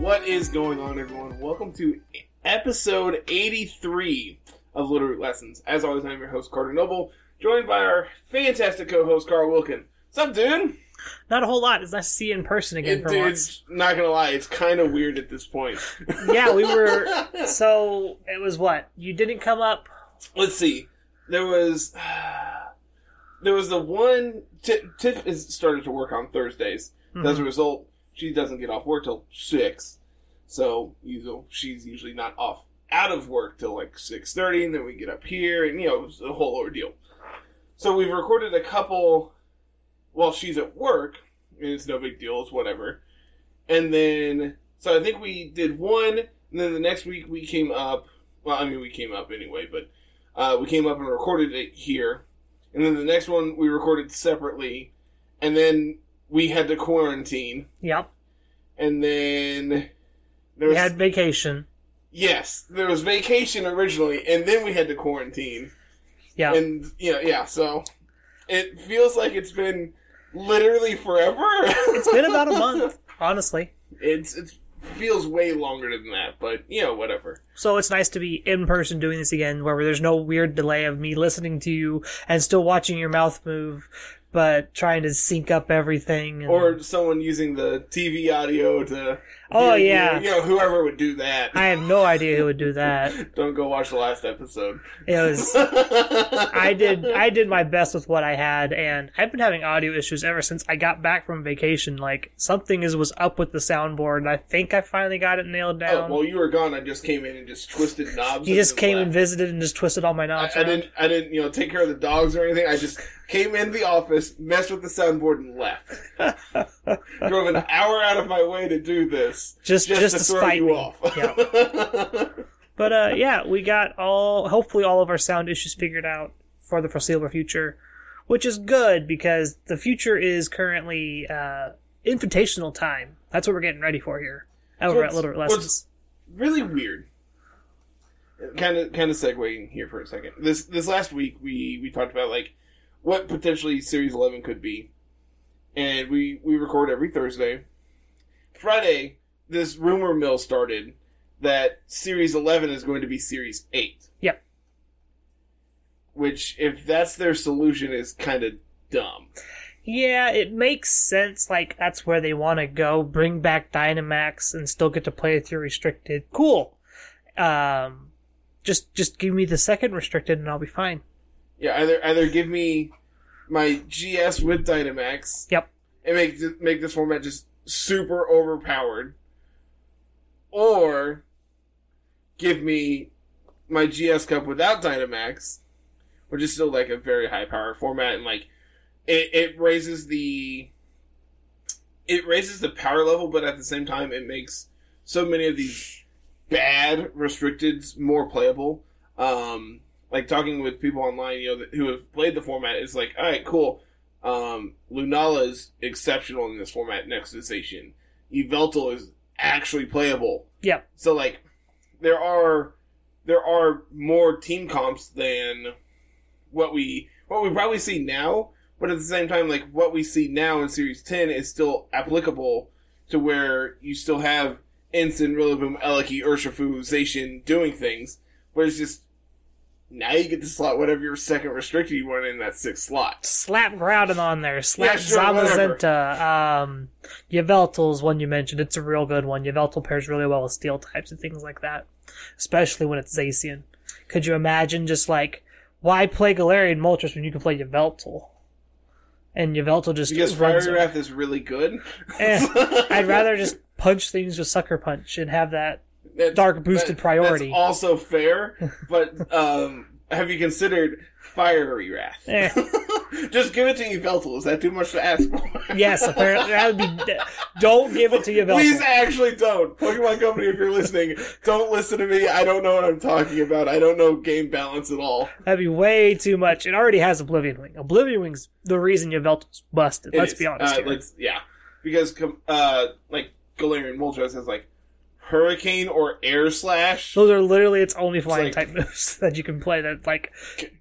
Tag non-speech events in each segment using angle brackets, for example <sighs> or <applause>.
What is going on, everyone? Welcome to episode 83 of Little Root Lessons. As always, I'm your host, Carter Noble, joined by our fantastic co host, Carl Wilkin. What's up, dude? Not a whole lot. It's nice to see you in person again It- for dude, once. not gonna lie, it's kind of weird at this point. <laughs> Yeah, we were. <laughs> So it was what you didn't come up. Let's see. There was. <sighs> There was the one. Tiff is started to work on Thursdays. As a mm-hmm. result, she doesn't get off work till 6. So, you know, she's usually not off out of work till like 6.30, and then we get up here, and, you know, it's a whole ordeal. So we've recorded a couple while she's at work, and it's no big deal, it's whatever. And then, so I think we did one, and then the next week we came up, well, I mean, we came up anyway, but uh, we came up and recorded it here. And then the next one we recorded separately, and then we had to quarantine. Yep, And then there we was had vacation. yes, there was vacation originally, and then we had to quarantine. Yeah, And you know, yeah, so it feels like it's been literally forever. <laughs> it's been about a month, honestly. it's it feels way longer than that, but you know, whatever. So it's nice to be in person doing this again, where there's no weird delay of me listening to you and still watching your mouth move, but trying to sync up everything. And Or someone using the TV audio to Oh, hear- yeah. you know, whoever would do that. I have no idea who would do that. <laughs> Don't go watch the last episode. It was <laughs> I did I did my best with what I had, and I've been having audio issues ever since I got back from vacation. Like something is was up with the soundboard, and I think I finally got it nailed Oh, down. while you were gone, I just came in and just twisted knobs. he just came left. and visited and just twisted all my knobs. I around. didn't. I didn't. You know, take care of the dogs or anything. I just came in the office, messed with the soundboard, and left. <laughs> Drove an hour out of my way to do this, just just, just to to throw you me. off. Yeah. <laughs> But uh, yeah, we got all hopefully all of our sound issues figured out for the foreseeable future, which is good because the future is currently uh, invitational time. That's what we're getting ready for here over at what's- Lessons. really weird. Kind of, kind of segueing here for a second. This this last week, we we talked about like what potentially Series Eleven could be, and we we record every Thursday. Friday, this rumor mill started that Series Eleven is going to be Series Eight. Yep. Which, if that's their solution, is kind of dumb. Yeah, it makes sense. Like that's where they want to go. Bring back Dynamax and still get to play with your restricted. Cool. Um, just just give me the second restricted and I'll be fine. Yeah, either either give me my GS with Dynamax. Yep. And make th- make this format just super overpowered, or give me my GS Cup without Dynamax, which is still like a very high power format, and like it it raises the it raises the power level, but at the same time it makes so many of these bad restricteds more playable. Um, like talking with people online, you know, who have played the format, is like, all right, cool. Um, Lunala is exceptional in this format next to Zacian. Yveltal is actually playable. Yep. So like, there are there are more team comps than what we what we probably see now. But at the same time, like what we see now in Series Ten is still applicable to where you still have Ensign, Rillaboom, Eliki, Urshifu, Zacian doing things, but it's just now you get to slot whatever your second restricted you want in that sixth slot. Slap Groudon on there. Slap Yeah, sure. Zamazenta. Um, Yveltal's one you mentioned. It's a real good one. Yveltal pairs really well with steel types and things like that. Especially when it's Zacian. Could you imagine just like, why play Galarian Moltres when you can play Yveltal? And Yveltal just Because Fiery Wrath is really good. Eh, <laughs> I'd rather just punch things with Sucker Punch and have that. That- Dark boosted that- priority. That's also fair, <laughs> but um, have you considered Fiery Wrath? Eh. <laughs> Just give it to Yveltal. Is that too much to ask for? Yes, apparently that would be. Don't give it to Yveltal. Please actually don't. Pokemon Company, if you're listening, don't listen to me. I don't know what I'm talking about. I don't know game balance at all. That'd be way too much. It already has Oblivion Wing. Oblivion Wing's the reason Yveltal's busted. It Let's is. be honest Uh, yeah, because uh, like Galarian Moltres has like Hurricane or Air Slash. Those are literally its only flying like- type moves <laughs> that you can play that like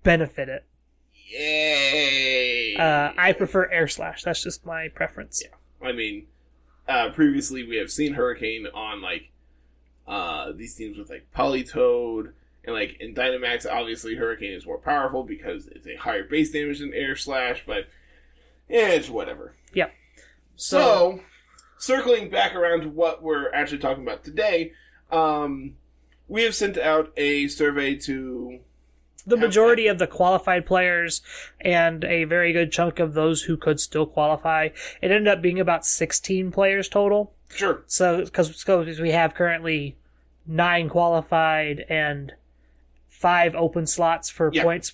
benefit it. Yay! Uh, I prefer Air Slash. That's just my preference. Yeah, I mean, uh, previously we have seen Hurricane on like uh, these teams with like Politoed and like in Dynamax. Obviously, Hurricane is more powerful because it's a higher base damage than Air Slash, but yeah, it's whatever. Yeah. So, circling back around to what we're actually talking about today, um, we have sent out a survey to the majority of the qualified players and a very good chunk of those who could still qualify. It ended up being about 16 players total. sure So, because we have currently nine qualified and five open slots for Yeah. points,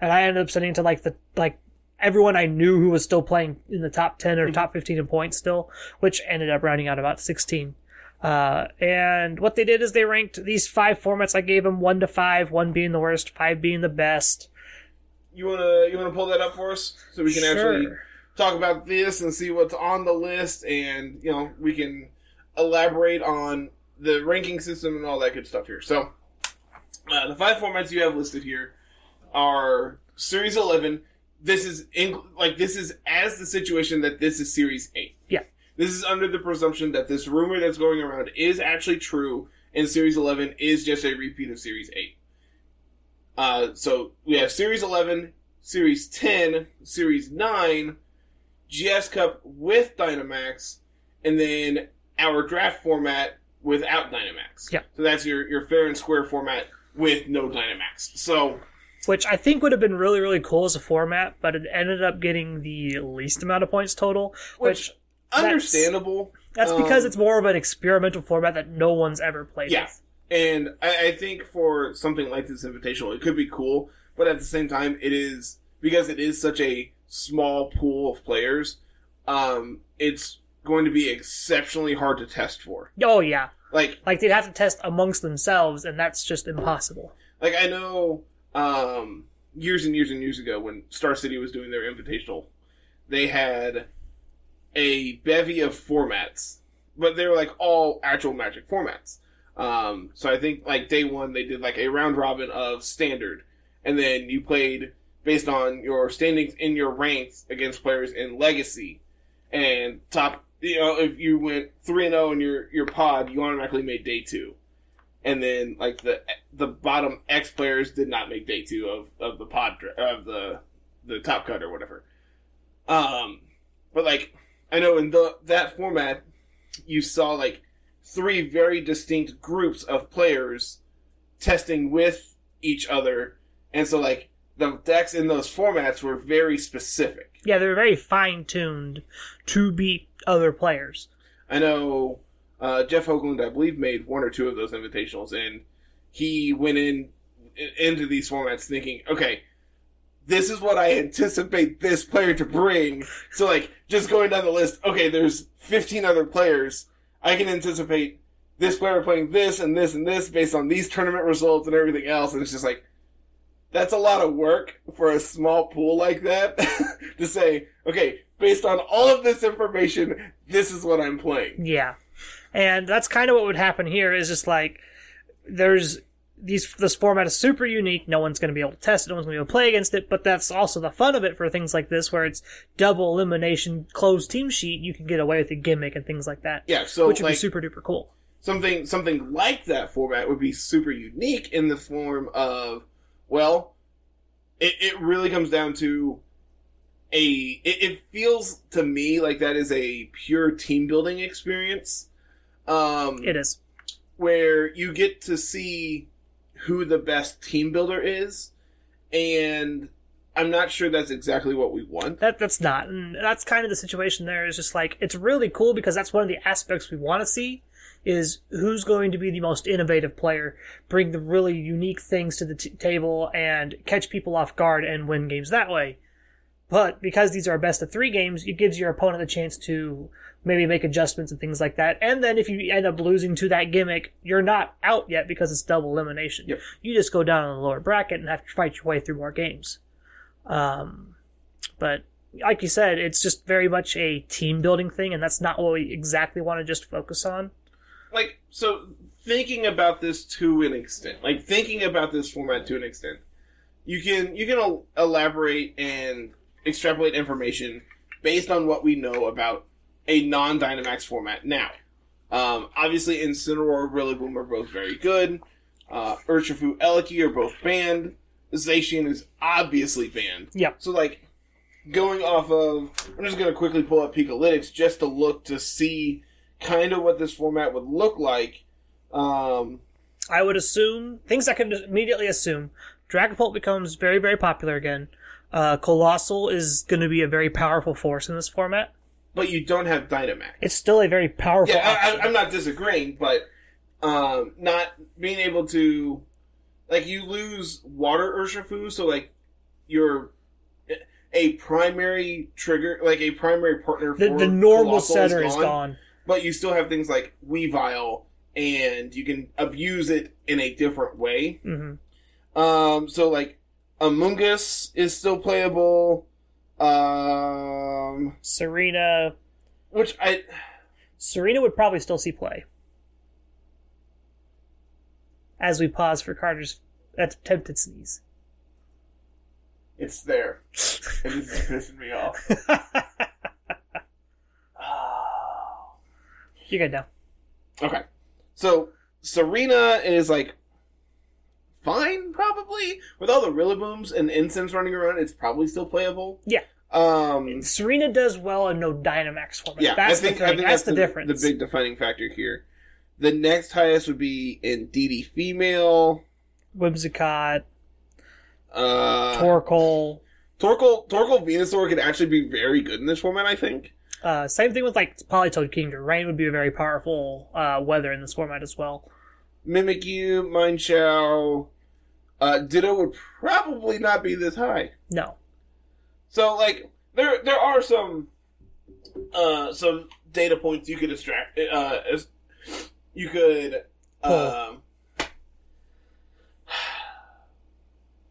and I ended up sending to like the like everyone I knew who was still playing in the top 10 or top 15 in points still, which ended up rounding out about 16. Uh, and what they did is they ranked these five formats. I gave them one to five, one being the worst, five being the best. you wanna you wanna pull that up for us so we can actually talk about this and see what's on the list, and you know we can elaborate on the ranking system and all that good stuff here. So, uh, the five formats you have listed here are Series Eleven. This is in, like this is as the situation that this is Series Eight. Yeah. This is under the presumption that this rumor that's going around is actually true, and Series Eleven is just a repeat of Series Eight. Uh, so we have Series 11, Series 10, Series 9, GS Cup with Dynamax, and then our draft format without Dynamax. Yeah. So that's your, your fair and square format with no Dynamax. So, which I think would have been really, really cool as a format, but it ended up getting the least amount of points total, which, which that's- understandable. that's because Um, it's more of an experimental format that no one's ever played Yeah. with. And I, I think for something like this invitational, it could be cool, but at the same time, it is because it is such a small pool of players. Um, it's going to be exceptionally hard to test for. Oh yeah, Like, like they'd have to test amongst themselves, and that's just impossible. like I know, um, years and years and years ago when Star City was doing their invitational, they had a bevy of formats, but they were like all actual Magic formats. Um, so I think like day one they did like a round robin of standard, and then you played based on your standings in your ranks against players in Legacy, and top. You know, if you went three and zero in your your pod, you automatically made day two, and then like the the bottom X players did not make day two of of the pod of the the top cut or whatever. Um, but like I know in the that format, you saw like three very distinct groups of players testing with each other, and so like the decks in those formats were very specific. Yeah, they were very fine tuned to beat other players. I know uh, Jeff Hoogland, I believe, made one or two of those invitationals, and he went in into these formats thinking, okay, this is what I anticipate this player to bring. So, like, just going down the list, okay, there's 15 other players. I can anticipate this player playing this and this and this based on these tournament results and everything else, and it's just like, that's a lot of work for a small pool like that <laughs> to say, okay, based on all of this information, this is what I'm playing. Yeah. And that's kind of what would happen here is just like there's these this format is super unique. No one's going to be able to test it. No one's going to be able to play against it. But that's also the fun of it for things like this, where it's double elimination, closed team sheet. You can get away with a gimmick and things like that, Yeah, so which would like be super duper cool. something something like that format would be super unique in the form of well, it, it really comes down to a it, it feels to me like that is a pure team building experience. Um It is. where you get to see who the best team builder is, and I'm not sure that's exactly what we want. That that's not, and that's kind of the situation. There is just like it's really cool because that's one of the aspects we want to see is who's going to be the most innovative player, bring the really unique things to the t- table, and catch people off guard and win games that way. But because these are best of three games, it gives your opponent the chance to maybe make adjustments and things like that. And then if you end up losing to that gimmick, you're not out yet because it's double elimination. Yep. You just go down in the lower bracket and have to fight your way through more games. Um, but like you said, it's just very much a team building thing, and that's not what we exactly want to just focus on. like so thinking about this to an extent like thinking about this format to an extent you can you can el- elaborate and extrapolate information based on what we know about a non Dynamax format now. Um, obviously, Incineroar, Rillaboom are both very good. Uh, Urshifu, Eliki are both banned. Zacian is obviously banned. Yep. So, like, going off of, I'm just going to quickly pull up Pikalytics just to look to see kind of what this format would look like. Um, I would assume things I can immediately assume. Dragapult becomes very, very popular again. Uh, Colossal is going to be a very powerful force in this format. but you don't have Dynamax. It's still a very powerful. Yeah, I, I'm not disagreeing, but um, not being able to, like, you lose Water Urshifu, so like, you're a primary trigger, like a primary partner for the, the normal Colossal setter is gone. but you still have things like Weavile, and you can abuse it in a different way. hmm Um, so like, Amoonguss is still playable. Um, Serena, which I Serena would probably still see play. As we pause for Carter's attempted sneeze. it's there, <laughs> and this is pissing me off. You're good now. Okay. So Serena is like fine, probably. With all the Rillabooms and incense running around, it's probably still playable. Yeah. Um Serena does well in no Dynamax format. yeah, that's I think, the thing. think that's, the, difference. The big defining factor here. The next highest would be Indeedee female. Whimsicott, Uh Torkoal. Torkoal Torkoal Venusaur could actually be very good in this format, I think. Uh, same thing with like Politoed Kingdra. Rain would be a very powerful uh, weather in this format as well. Mimikyu, Mienshao, uh Ditto would probably not be this high. No. So like there there are some uh some data points you could extract uh as- you could um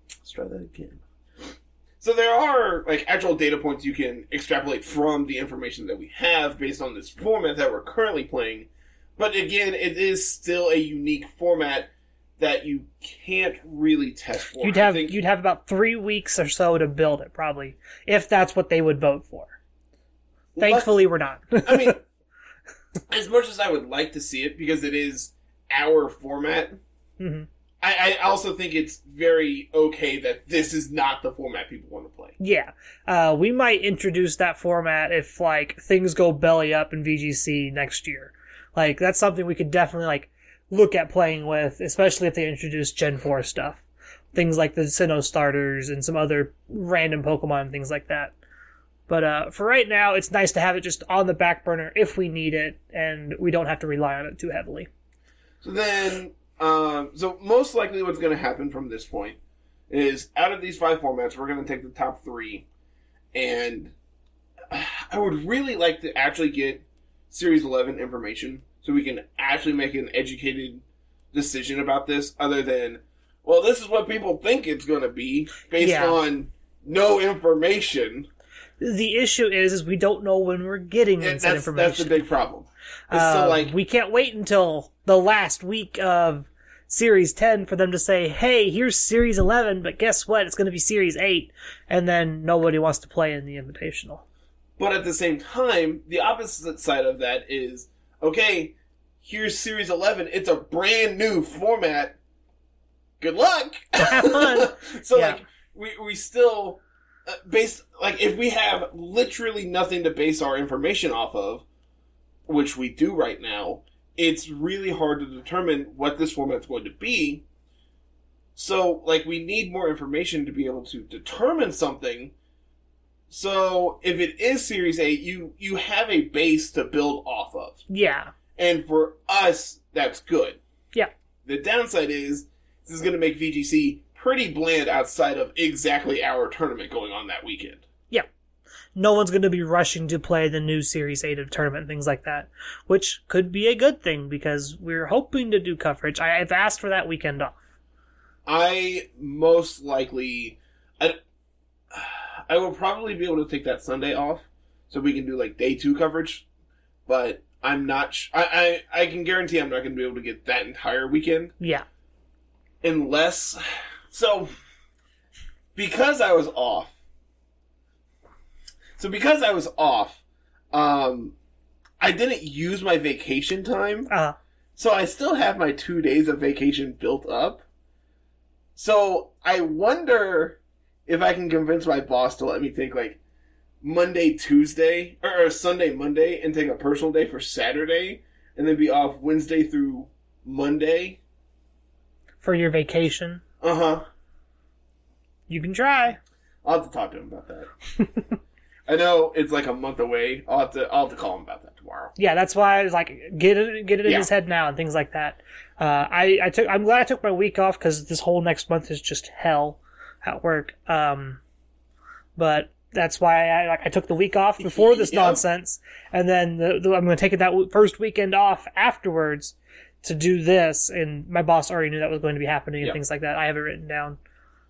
let's try that again. So there are like actual data points you can extrapolate from the information that we have based on this format that we're currently playing. But again, it is still a unique format that you can't really test for. You'd have think- you'd have about three weeks or so to build it, probably, if that's what they would vote for. Thankfully, we're not. I mean, <laughs> as much as I would like to see it because it is our format, Mhm. I, I also think it's very okay that this is not the format people want to play. Yeah, uh, we might introduce that format if like things go belly up in VGC next year. Like that's something we could definitely like look at playing with, especially if they introduce Gen Four stuff, things like the Sinnoh starters and some other random Pokemon and things like that. But uh, for right now, it's nice to have it just on the back burner if we need it, and we don't have to rely on it too heavily. So then, um, so most likely what's going to happen from this point is out of these five formats, we're going to take the top three, and I would really like to actually get Series 11 information so we can actually make an educated decision about this other than, well, this is what people think it's going to be based Yeah. on no information. The issue is, is we don't know when we're getting inside that's, information. that's the big problem. Uh, so like, we can't wait until the last week of Series 10 for them to say, "Hey, here's Series 11, but guess what? It's going to be Series 8." And then nobody wants to play in the Invitational. But at the same time, the opposite side of that is okay, here's Series 11. It's a brand new format. Good luck. <laughs> Have fun. <laughs> so, Yeah. like, we, we still, uh, based, like, if we have literally nothing to base our information off of, which we do right now, it's really hard to determine what this format's going to be. So, like, we need more information to be able to determine something. So, if it is Series 8, you, you have a base to build off of. Yeah. And for us, that's good. Yeah. The downside is, this is going to make VGC pretty bland outside of exactly our tournament going on that weekend. Yeah. No one's going to be rushing to play the new Series 8 of tournament things like that, which could be a good thing because we're hoping to do coverage. I, I've asked for that weekend off. I most likely, I, I will probably be able to take that Sunday off so we can do like day two coverage, but I'm not. Sh- I, I I can guarantee I'm not going to be able to get that entire weekend Yeah. unless. So, because I was off. So because I was off, um, I didn't use my vacation time, Uh, so I still have my two days of vacation built up. So I wonder if I can convince my boss to let me take like Monday, Tuesday, or, or Sunday, Monday, and take a personal day for Saturday, and then be off Wednesday through Monday. for your vacation, Uh huh. you can try. I'll have to talk to him about that. <laughs> I know it's like a month away. I'll have to. I'll have to call him about that tomorrow. Yeah, that's why I was like, get it, get it in Yeah. his head now and things like that. Uh, I, I took, I'm glad I took my week off because this whole next month is just hell at work. Um, but that's why I like I took the week off <laughs> before this Yep. nonsense, and then the, the, I'm going to take it that w- first weekend off afterwards to do this. And my boss already knew that was going to be happening and Yep. things like that. I have it written down.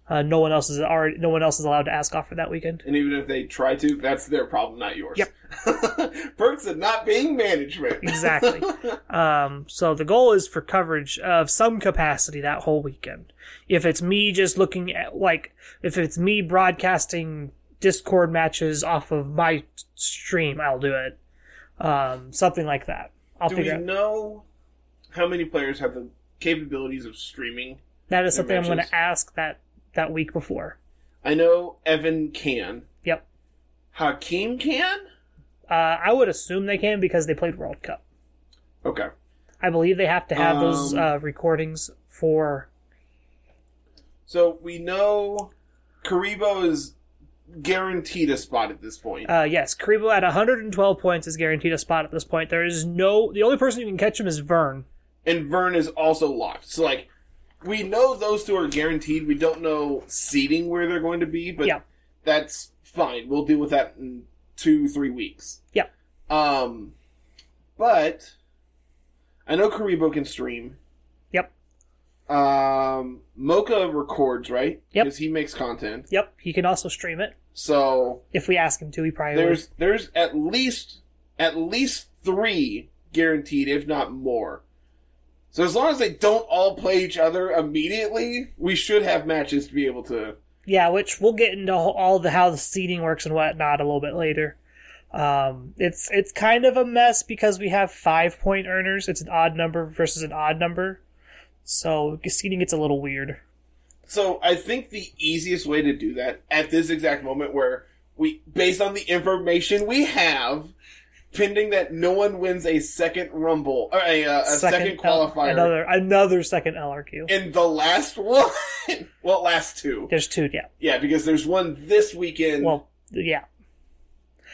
Uh, no one else is already, no one else is allowed to ask off for that weekend. And even if they try to, that's their problem, not yours. Yep. <laughs> Perks of not being management. <laughs> Exactly. Um, so the goal is for coverage of some capacity that whole weekend. If it's me just looking at, like, if it's me broadcasting Discord matches off of my stream, I'll do it. Um, something like that. I'll Do we out. know how many players have the capabilities of streaming? That is something I'm going to ask that, that week before. I know Evan can. Yep. Hakeem can? Uh, I would assume they can because they played World Cup. Okay. I believe they have to have those Um, uh, recordings for. So we know Karibo is guaranteed a spot at this point. Uh, yes, Karibo at 112 points is guaranteed a spot at this point. There is no. The only person who can catch him is Vern. and Vern is also locked. So like we know those two are guaranteed. We don't know seating where they're going to be, but Yeah. that's fine. We'll deal with that in two, three weeks. Yeah. Um but I know Karibo can stream. Um Mocha records, right? Yep. Because he makes content. Yep, he can also stream it So if we ask him to. He probably there's there's at least at least three guaranteed, if not more. So as long as they don't all play each other immediately, we should have matches to be able to. Yeah, which we'll get into all the how the seating works and whatnot a little bit later. Um, it's it's kind of a mess because we have five point earners. It's an odd number versus an odd number, so seating gets a little weird. So I think the easiest way to do that at this exact moment, where we, based on the information we have, pending that no one wins a second rumble or a, uh, a second, L- qualifier another another second LRQ. in the last one, <laughs> well, last two, There's two, yeah. yeah, because there's one this weekend. Well, yeah.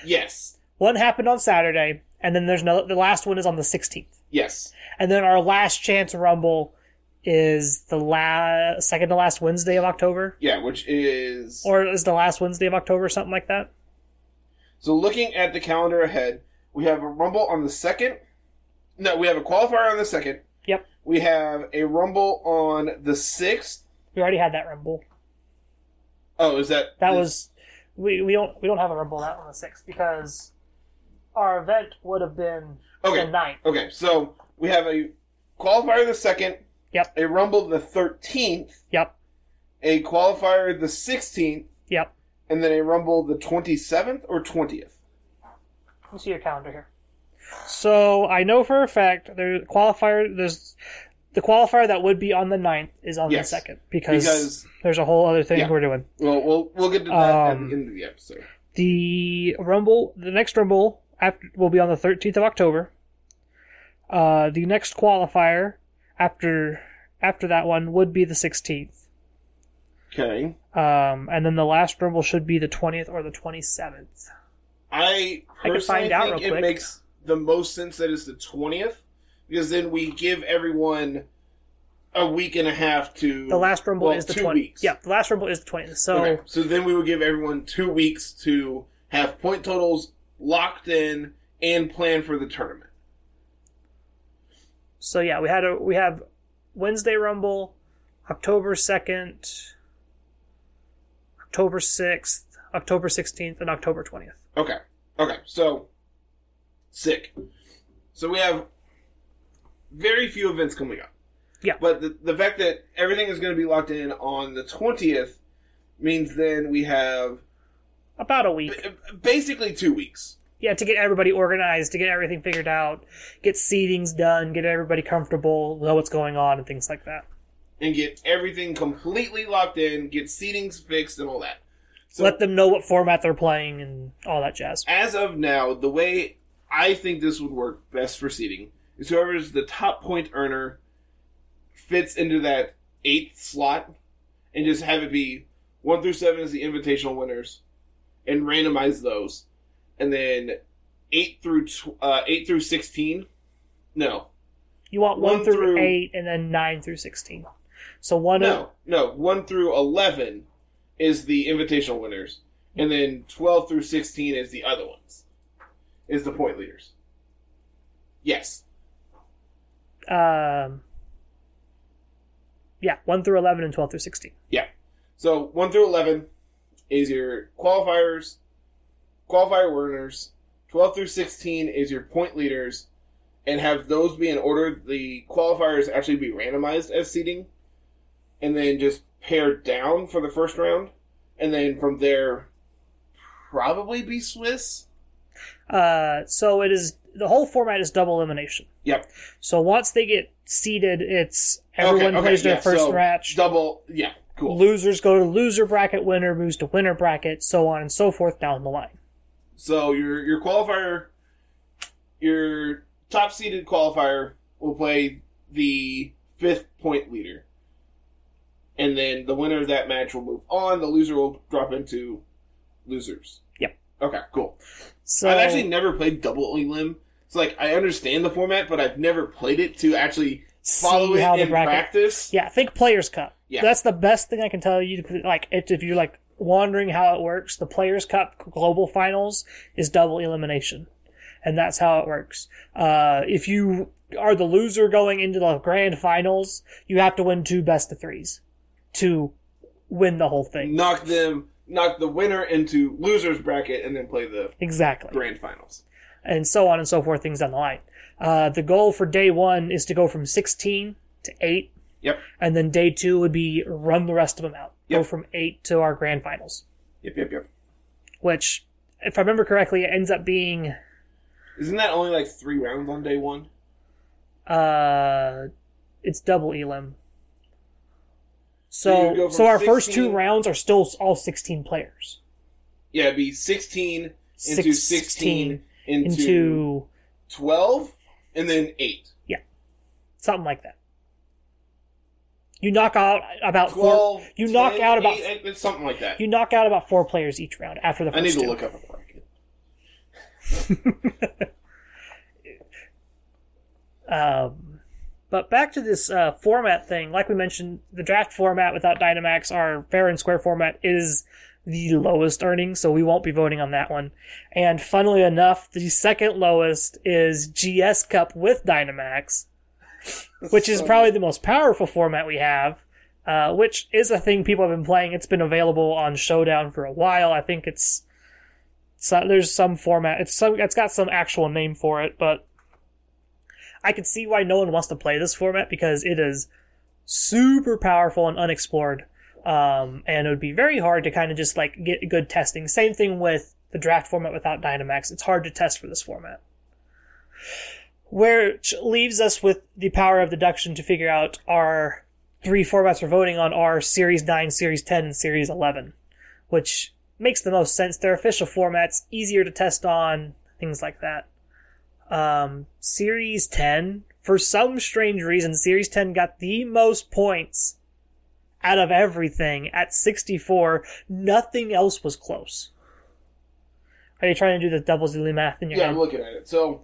yes, One happened on Saturday, and then there's another The last one is on the 16th, yes. and then our last chance rumble is the last second to last Wednesday of October, Yeah, which is or is the last Wednesday of October, something like that. so. Looking at the calendar ahead, we have a rumble on the second. No, we have a qualifier on the second. Yep. We have a rumble on the sixth. We already had that rumble. Oh, is that That is- was we we don't we don't have a rumble that on the sixth because our event would have been okay? the ninth. Okay, so we have a qualifier the second. Yep. A rumble the thirteenth. Yep. A qualifier the sixteenth, Yep. and then a rumble the twenty seventh or twentieth. Let me see your calendar here. So I know for a fact there qualifier there's the qualifier that would be on the 9th is on Yes. the second because, Because there's a whole other thing Yeah. we're doing. well, we'll we'll get to that at Um, the end of the episode. The Rumble, the next Rumble after will be on the 13th of October. Uh, the next qualifier after after that one would be the 16th. Okay. Um, and then the last Rumble should be the 20th or the 27th. I I personally find out think it quick. makes the most sense that it's the twentieth because then we give everyone a week and a half to The last Rumble well, is the two 20th. weeks. Yeah, the last Rumble is the 20th. So okay. So then we would give everyone two weeks to have point totals locked in and plan for the tournament. So yeah, we had a we have Wednesday Rumble, October second, October sixth, October sixteenth, and October twentieth. Okay. Okay. So sick. So we have very few events coming up. Yeah. But the, the fact that everything is going to be locked in on the 20th means then we have About a week. b- basically two weeks. Yeah, to get everybody organized, to get everything figured out, get seedings done, get everybody comfortable, know what's going on, and things like that. and get everything completely locked in, get seatings fixed, and all that. So Let them know what format they're playing and all that jazz. as of now, the way I think this would work best for seating is whoever's the top point earner fits into that eighth slot, and just have it be one through seven is the invitational winners, and randomize those, and then eight through tw- uh, eight through sixteen. No, You want one, One through, through- eight and then nine through sixteen. So one no, no. One through eleven is the invitational winners, and then twelve through sixteen is the other ones. Is the point leaders. Yes. um, yeah, one through eleven and twelve through sixteen. Yeah. So one through eleven is your qualifiers, qualifier winners. Twelve through sixteen is your point leaders, and have those be in order. The qualifiers actually be randomized as seeding, and then just paired down for the first round, and then from there, probably be Swiss. Uh, so it is the whole format is double elimination. Yep. So once they get seeded, it's everyone okay, plays their yeah, first so match. Double, yeah, cool. Losers go to loser bracket, winner moves to winner bracket, so on and so forth down the line. So your your qualifier, your top seeded qualifier will play the fifth point leader, and then the winner of that match will move on. The loser will drop into losers. Yep. Okay, cool. So I've actually never played double elim. It's like I understand the format, but I've never played it to actually follow it in bracket. practice. Yeah, think Players Cup. Yeah. That's the best thing I can tell you. Like, if, if you're like wondering how it works, the Players Cup Global Finals is double elimination, and that's how it works. Uh, if you are the loser going into the Grand Finals, you have to win two best of threes to win the whole thing. Knock them, knock the winner into losers bracket, and then play the Exactly. grand finals. and so on and so forth, things down the line. Uh, the goal for day one is to go from 16 to 8, Yep. and then day two would be run the rest of them out. Go Yep. from 8 to our grand finals, Yep, yep, yep. which, if I remember correctly, it ends up being Isn't that only like three rounds on day one? uh, it's double elim. So So, so our first two rounds are still all 16 players. Yeah, it'd be 16 into 16, into, 12, and then 8. Yeah, something like that. You knock out about four. 12, You knock out about- 8, it's something like that. You knock out about four players each round after the first I need to two. look up a bracket. <laughs> Um, but back to this uh, format thing. Like we mentioned, the draft format without Dynamax, our fair and square format, is the lowest earning, so we won't be voting on that one. And funnily enough, the second lowest is GS Cup with Dynamax, <laughs> which is probably the most powerful format we have. Uh, which is a thing people have been playing. It's been available on Showdown for a while. I think it's so, there's some format. It's some. It's got some actual name for it, but I can see why no one wants to play this format because it is super powerful and unexplored. Um, and it would be very hard to kind of just like get good testing. Same thing with the draft format without Dynamax. It's hard to test for this format. Which leaves us with the power of deduction to figure out our three formats we're voting on are Series 9, Series 10, and Series 11, which makes the most sense. They're official formats, easier to test on, things like that um, Series 10, for some strange reason, Series 10 got the most points out of everything at 64. Nothing else was close. Are you trying to do the double zilly math in your Yeah, head? I'm looking at it. So,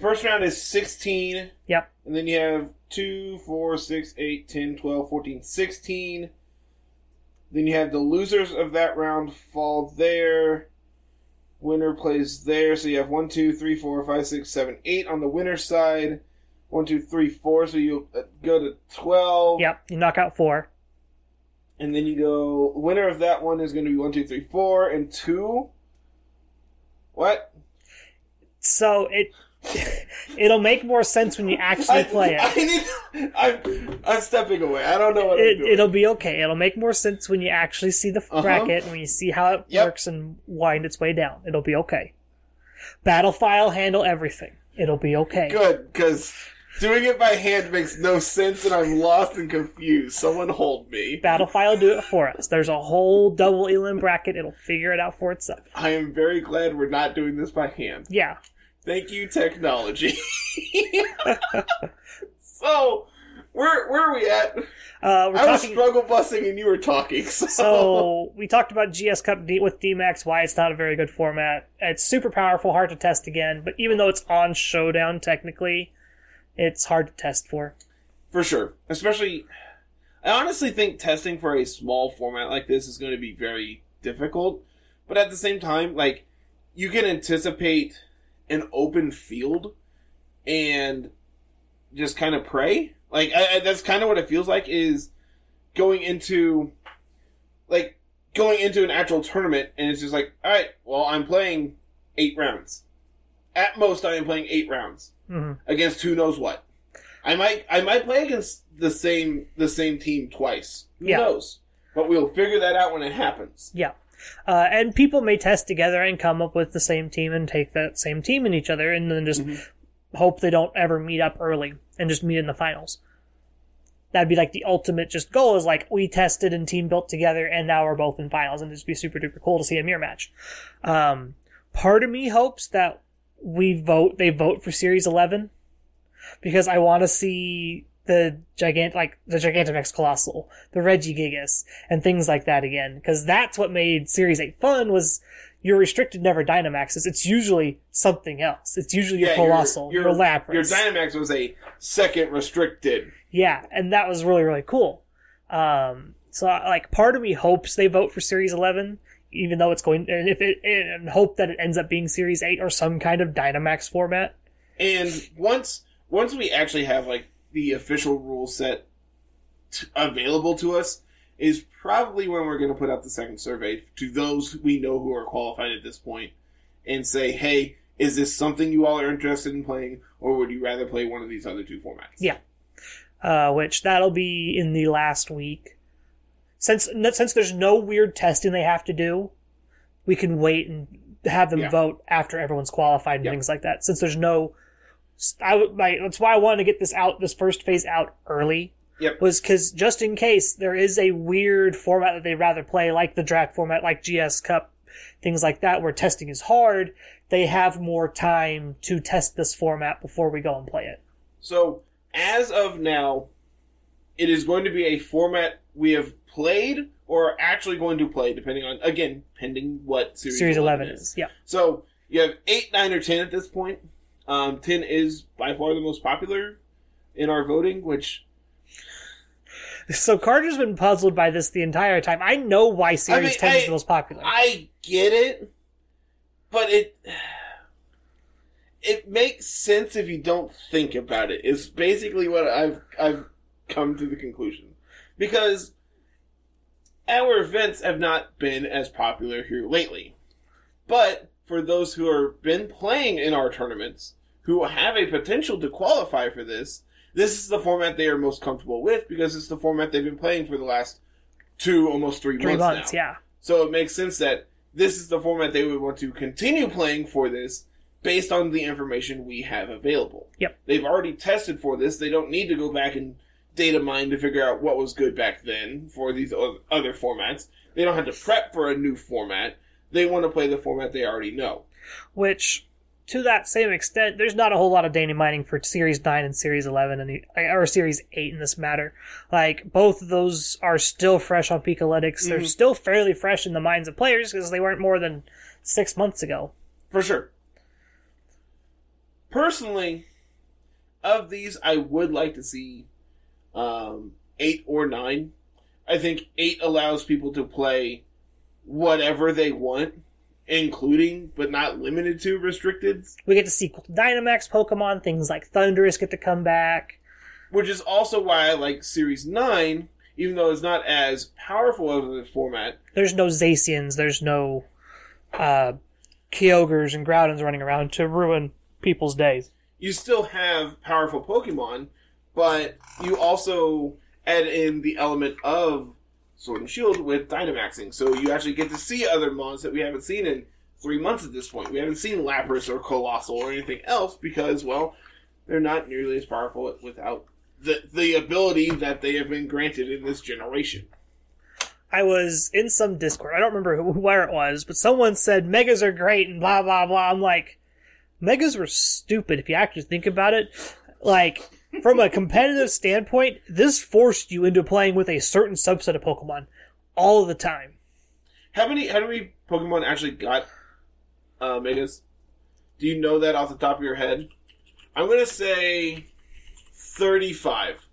first round is 16, Yep. and then you have 2, 4, 6, 8, 10, 12, 14, 16. Then you have the losers of that round fall there. Winner plays there. So you have 1, 2, 3, 4, 5, 6, 7, 8 on the winner's side. 1, 2, 3, 4. So you uh, go to 12. Yep. You knock out four. And then you go, winner of that one is going to be 1, 2, 3, 4, and 2. What? So it, <laughs> it'll make more sense when you actually play it. I need. I'm, I'm stepping away. I don't know what it, it'll be okay. It'll make more sense when you actually see the Uh-huh. bracket and when you see how it Yep. works and wind its way down. It'll be okay. Battlefy handle everything. It'll be okay. Good, because doing it by hand makes no sense and I'm lost and confused. Someone hold me. Battlefy do it for us. There's a whole double elim bracket. It'll figure it out for itself. I am very glad we're not doing this by hand. Yeah. Thank you, technology. <laughs> <laughs> so, where where are we at? Uh, we're I was talking. struggle busting and you were talking. <laughs> So, So we talked about GS Cup D- with DMAX. Why it's not a very good format. It's super powerful, hard to test again. But even though it's on Showdown technically, it's hard to test for. for sure, especially, I honestly think testing for a small format like this is going to be very difficult. But at the same time, like you can anticipate an open field and just kind of pray. Like I, I, that's kind of what it feels like is going into like going into an actual tournament and it's just like, all right, well, I'm playing eight rounds. At most, I am playing eight rounds hmm against who knows what. I might I might play against the same the same team twice. Who Yeah. knows? But we'll figure that out when it happens. Yeah. Uh, and people may test together and come up with the same team and take that same team in each other and then just Mhm. hope they don't ever meet up early and just meet in the finals. That'd be like the ultimate just goal is like we tested and team built together and now we're both in finals and it'd just be super duper cool to see a mirror match. Um, part of me hopes that we vote, they vote for series 11 because I want to see the gigant, like the Gigantamax Coalossal, the Regigigas, and things like that again. Because that's what made Series 8 fun was your restricted never Dynamaxes. It's usually something else. It's usually your Coalossal, your, Lapras. Your Dynamax was a second restricted. Yeah, and that was really really cool. Um, so like part of me hopes they vote for Series 11, even though it's going, and if it, and hope that it ends up being Series 8 or some kind of Dynamax format. And once once we actually have like the official rule set t- available to us, is probably when we're going to put out the second survey to those we know who are qualified at this point, and say, hey, is this something you all are interested in playing, or would you rather play one of these other two formats? Yeah. Uh, which that'll be in the last week. Since since there's no weird testing they have to do, we can wait and have them Yeah. vote after everyone's qualified and Yeah. things like that. Since there's no, I would like that's why I wanted to get this out, this first phase out early. Yep. Was because just in case there is a weird format that they'd rather play, like the draft format, like GS Cup, things like that, where testing is hard, they have more time to test this format before we go and play it. So, as of now, it is going to be a format we have played or are actually going to play, depending on, again, pending what Series, Series 11, 11 is, yeah. So, you have 8, 9, or 10 at this point. Um, 10 is by far the most popular in our voting, which, So Carter's been puzzled by this the entire time. I know why Series mean, 10 is the most popular. I get it, but it. It makes sense if you don't think about it. It's basically what I've I've come to the conclusion because our events have not been as popular here lately. But for those who have been playing in our tournaments, who have a potential to qualify for this, this is the format they are most comfortable with because it's the format they've been playing for the last two, almost three, Three months, months, now. yeah. So it makes sense that this is the format they would want to continue playing for this based on the information we have available. Yep. They've already tested for this. They don't need to go back and data mine to figure out what was good back then for these other formats. They don't have to prep for a new format. They want to play the format they already know. Which, to that same extent, there's not a whole lot of data mining for Series 9 and Series 11 and the, or Series 8 in this matter. Like, both of those are still fresh on Pikalytics. They're Mhm. still fairly fresh in the minds of players because they weren't more than six months ago. For sure. Personally, of these, I would like to see um, eight or nine. I think eight allows people to play whatever they want, including but not limited to restricted, We get to see Dynamax Pokemon, things like Thundurus get to come back. which is also why I like Series 9, even though it's not as powerful of a format. There's no Zacians, there's no uh, Kyogres and Groudons running around to ruin people's days. you still have powerful Pokemon, but you also add in the element of Sword and Shield with Dynamaxing. So you actually get to see other mons that we haven't seen in three months at this point. We haven't seen Lapras or Coalossal or anything else because, well, they're not nearly as powerful without the the ability that they have been granted in this generation. I was in some Discord. I don't remember who, where it was, but someone said megas are great and blah blah blah. I'm like, megas were stupid if you actually think about it. Like from a competitive standpoint, this forced you into playing with a certain subset of Pokemon all the time. How many how many Pokemon actually got uh, megas? Do you know that off the top of your head? I'm gonna say thirty-five.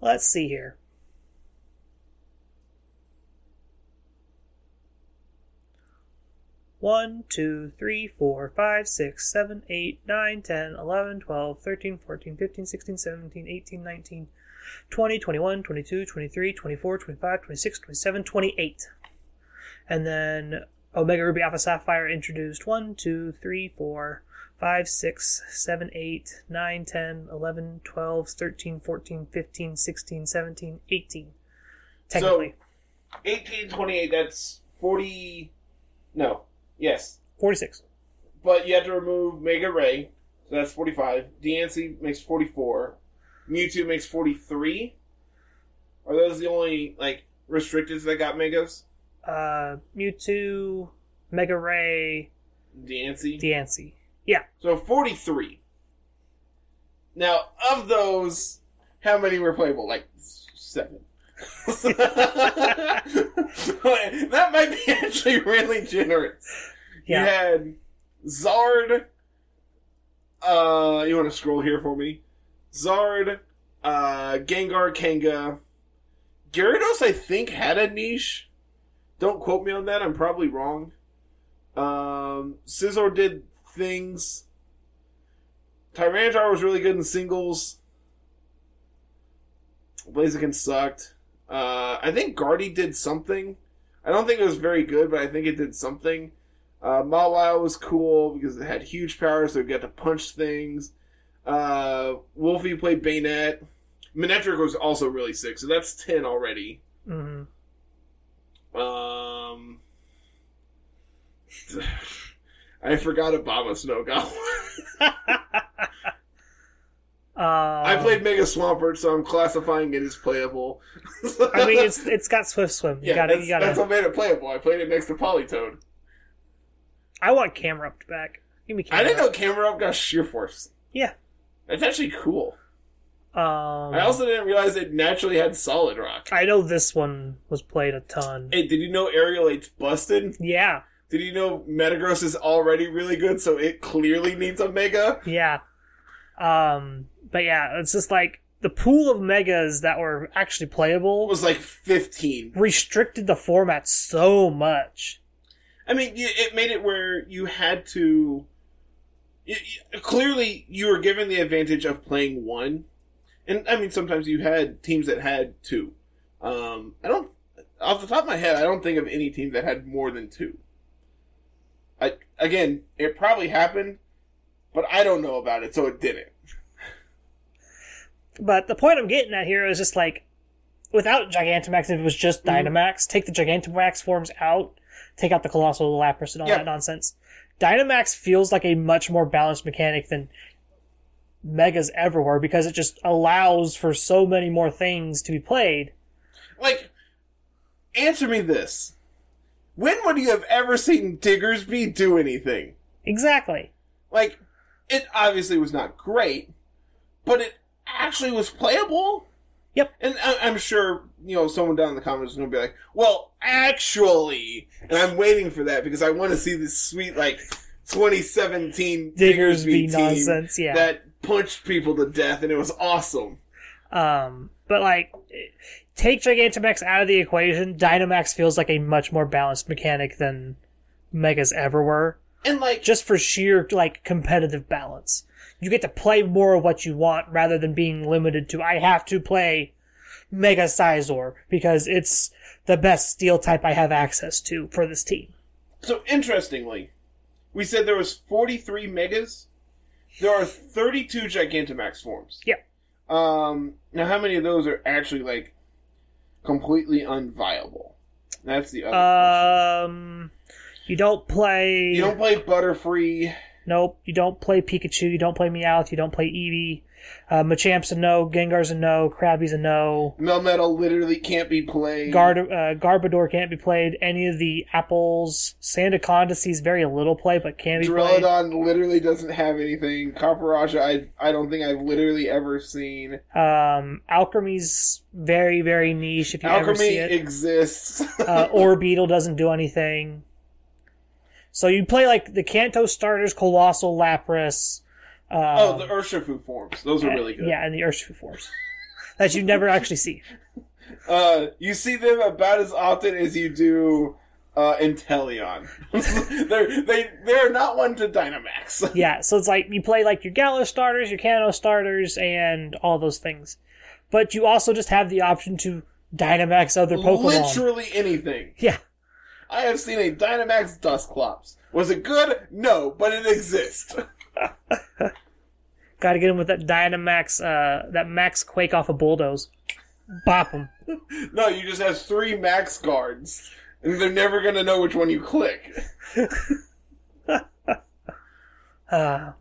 Let's see here. One, two, three, four, five, six, seven, eight, nine, ten, eleven, twelve, thirteen, fourteen, fifteen, sixteen, seventeen, eighteen, nineteen, twenty, twenty-one, twenty-two, twenty-three, twenty-four, twenty-five, twenty-six, twenty-seven, twenty-eight. And then Omega Ruby Alpha Sapphire introduced 1, 2, 3, 4, 5, 6, 7, 8, 9, 10, 11, 12, 13, 14, 15, 16, 17, 18. Technically. 18, 28, that's 40. No. Yes. 46. But you have to remove Mega Ray, so that's 45. Diancie makes 44. Mewtwo makes 43. Are those the only, like, restricteds that got Megas? Uh, Mewtwo, Mega Ray, Diancie? Diancie. Yeah. So 43. Now, of those, how many were playable? Like, seven. That might be actually really generous. Yeah. You had Zard. Uh, you want to scroll here for me? Zard, uh, Gengar, Kanga. Gyarados, I think, had a niche. Don't quote me on that. I'm probably wrong. Um, Scizor did things. Tyranitar was really good in singles. Blaziken sucked. Uh, I think Guardy did something. I don't think it was very good, but I think it did something. Uh, Mawile was cool because it had huge power, so it got to punch things. Uh, Wolfie played Bayonet. Manectric was also really sick, so that's 10 already. hmm Um, <laughs> I forgot Obama Snow Goblin. <laughs> uh, I played Mega Swampert, so I'm classifying it as playable. I mean, it's it's got Swift Swim. You yeah, gotta, that's, you gotta. that's what made it playable. I played it next to Politoed. I want Camerupt back. Give me Camerupt. I didn't know Camerupt got Sheer Force. Yeah. That's actually cool. Um, I also didn't realize it naturally had Solid Rock. I know this one was played a ton. Hey, did you know Aerial 8's busted? yeah, Did you know Metagross is already really good, so it clearly needs a Mega? yeah. Um, but yeah, it's just like the pool of megas that were actually It playable was like 15. restricted the format so much. I mean, it made it where you had to. Clearly, you were given the advantage of playing one, and I mean, sometimes you had teams that had two. Um, I don't, off the top of my head, I don't think of any team that had more than two. I again, it probably happened, but I don't know about it, so it didn't. But the point I'm getting at here is just like, without Gigantamax, if it was just Mhm. Dynamax, take the Gigantamax forms out, take out the Coalossal, Lapras, and all Yeah. that nonsense. Dynamax feels like a much more balanced mechanic than Megas ever were because it just allows for so many more things to be played. Like, answer me this: When would you have ever seen Diggersby do anything? Exactly. Like, it obviously was not great, but it actually was playable. Yep. And I- I'm sure, you know, someone down in the comments is going to be like, well, actually, and I'm waiting for that because I want to see this sweet, like, 2017 Diggersby nonsense, yeah. that punched people to death and it was awesome. Um, but like, take Gigantamax out of the equation, Dynamax feels like a much more balanced mechanic than Megas ever were. And, like, just for sheer like competitive balance. You get to play more of what you want rather than being limited to I have to play Mega Scizor because it's the best steel type I have access to for this team. So interestingly, we said there was 43 megas. There are 32 Gigantamax forms. Yeah. Um. Now, how many of those are actually like completely unviable? That's the other. question. Um, you don't play. You don't play Butterfree. Nope. You don't play Pikachu. You don't play Meowth. You don't play Eevee. Uh, Machamp's a no. Gengar's a no. Krabby's a no. Melmetal literally can't be played. Gard- uh, Garbodor can't be played. Any of the apples. Sandaconda sees very little play, but can be played. Duraludon literally doesn't have anything. Copperajah, I I don't think I've literally ever seen. Um, Alcremie's very, very niche if you ever see Alchemy it. exists. uh, <laughs> Orbeetle doesn't do anything. So you play like the Kanto starters, Coalossal, Lapras. Uh, oh, the Urshifu forms. Those are really good. Yeah, and the Urshifu forms <laughs> that you never actually see. <laughs> Uh, you see them about as often as you do uh, Inteleon. <laughs> they're they they're not one to Dynamax. Yeah, so it's like you play like your Galar starters, your Kanto starters, and all those things. But you also just have the option to Dynamax other Pokemon. Literally anything. Yeah. I have seen a Dynamax Dusclops. Was it good? No, but it exists. <laughs> Got to get him with that Dynamax, uh, that Max Quake off a bulldoze. Bop him. no, you just have three Max guards, and they're never gonna know which one you click. Uh, <laughs>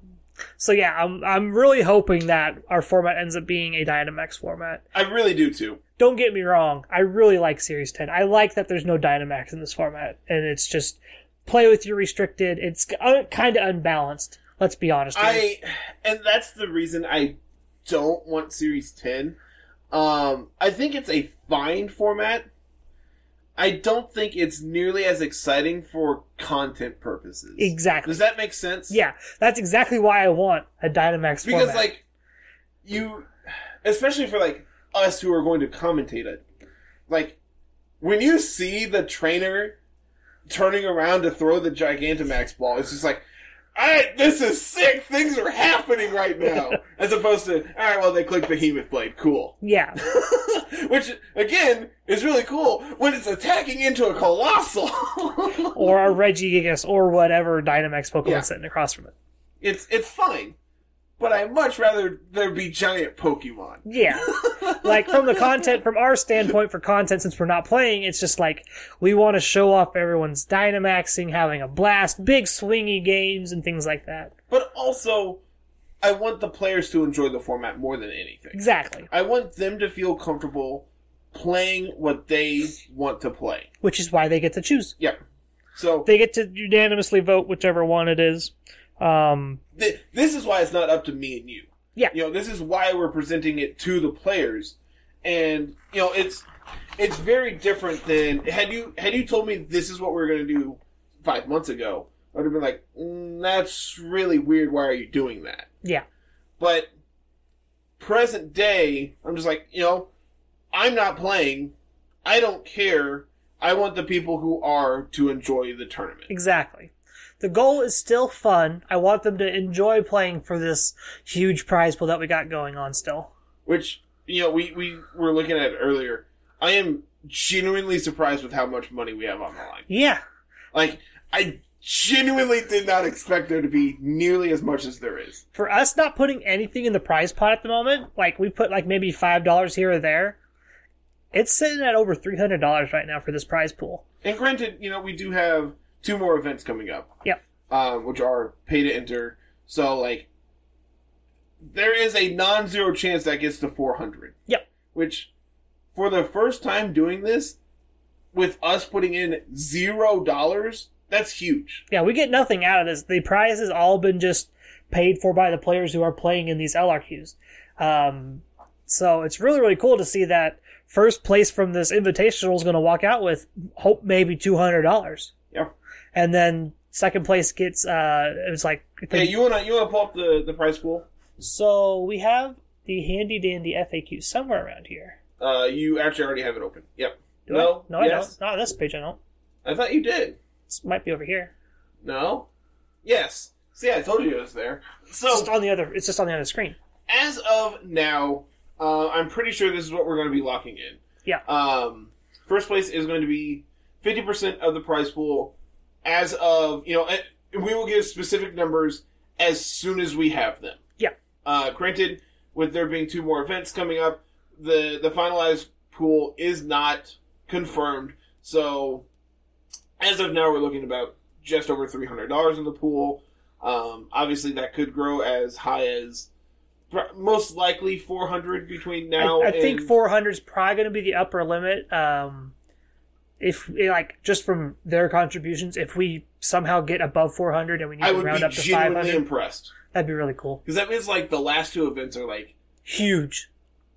so yeah, I'm I'm really hoping that our format ends up being a Dynamax format. I really do too. Don't get me wrong, I really like Series 10. I like that there's no Dynamax in this format, and it's just play with your restricted. It's kind of unbalanced. Let's be honest. I and that's the reason I don't want Series 10. Um, I think it's a fine format. I don't think it's nearly as exciting for content purposes. exactly. Does that make sense? Yeah, that's exactly why I want a Dynamax Because format. like you especially for like us who are going to commentate it. Like when you see the trainer turning around to throw the Gigantamax ball, it's just like Alright, this is sick. Things are happening right now. <laughs> As opposed to, alright, well, they click Behemoth Blade. Cool. yeah, <laughs> Which, again, is really cool when it's attacking into a Coalossal. or a <laughs> Regigigas or whatever Dynamax Pokemon Yeah. sitting across from it. it's, it's fine. But I'd much rather there be giant Pokemon. Yeah. <laughs> like from the content, from our standpoint for content, since we're not playing, it's just like we want to show off everyone's Dynamaxing, having a blast, big swingy games, and things like that. But also, I want the players to enjoy the format more than anything. Exactly. I want them to feel comfortable playing what they want to play. Which is why they get to choose. Yeah. So They get to unanimously vote whichever one it is. Um, th- this is why it's not up to me and you. Yeah. You know, this is why we're presenting it to the players, and you know, it's it's very different than had you had you told me this is what we are going to do five months ago. I would have been like, mm, that's really weird. Why are you doing that? yeah. But present day, I'm just like, you know, I'm not playing. I don't care. I want the people who are to enjoy the tournament. Exactly. The goal is still fun. I want them to enjoy playing for this huge prize pool that we got going on still. Which, you know, we, we were looking at earlier. I am genuinely surprised with how much money we have on the line. Yeah. Like, I genuinely did not expect there to be nearly as much as there is. For us not putting anything in the prize pot at the moment, like we put like maybe $5 here or there, it's sitting at over $300 right now for this prize pool. And granted, you know, we do have two more events coming up. Yep. Um, which are pay to enter. So, like, there is a non zero chance that gets to 400. Yep. Which, for the first time doing this, with us putting in zero dollars, that's huge. Yeah, we get nothing out of this. The prize has all been just paid for by the players who are playing in these LRQs. Um, so it's really, really cool to see that first place from this invitational is going to walk out with hope maybe $200. Yeah. And then second place gets, uh, it was like, I Hey, you wanna you wanna pull up the the price pool? so we have the handy dandy FAQ somewhere around here. Uh, you actually already have it open. Yep. Do No, I? No, I yes. don't. Not on this page, I don't. I thought you did. This might be over here. No. Yes. See, I told you it was there. It's So just on the other, it's just on the other screen. as of now, uh, I'm pretty sure this is what we're going to be locking in. Yeah. Um, first place is going to be 50% of the prize pool as of, you know, we will give specific numbers as soon as we have them. Yeah. Uh, granted, with there being two more events coming up, the, the finalized pool is not confirmed. So, as of now, we're looking about just over three hundred dollars in the pool. Um, obviously, that could grow as high as most likely four hundred between now. I, I think 400 is probably going to be the upper limit. Um, if eh, like just from their contributions, if we somehow get above 400 and we need I to would round be up to genuinely 500, impressed that'd be really cool. because that means like the last two events are like Huge.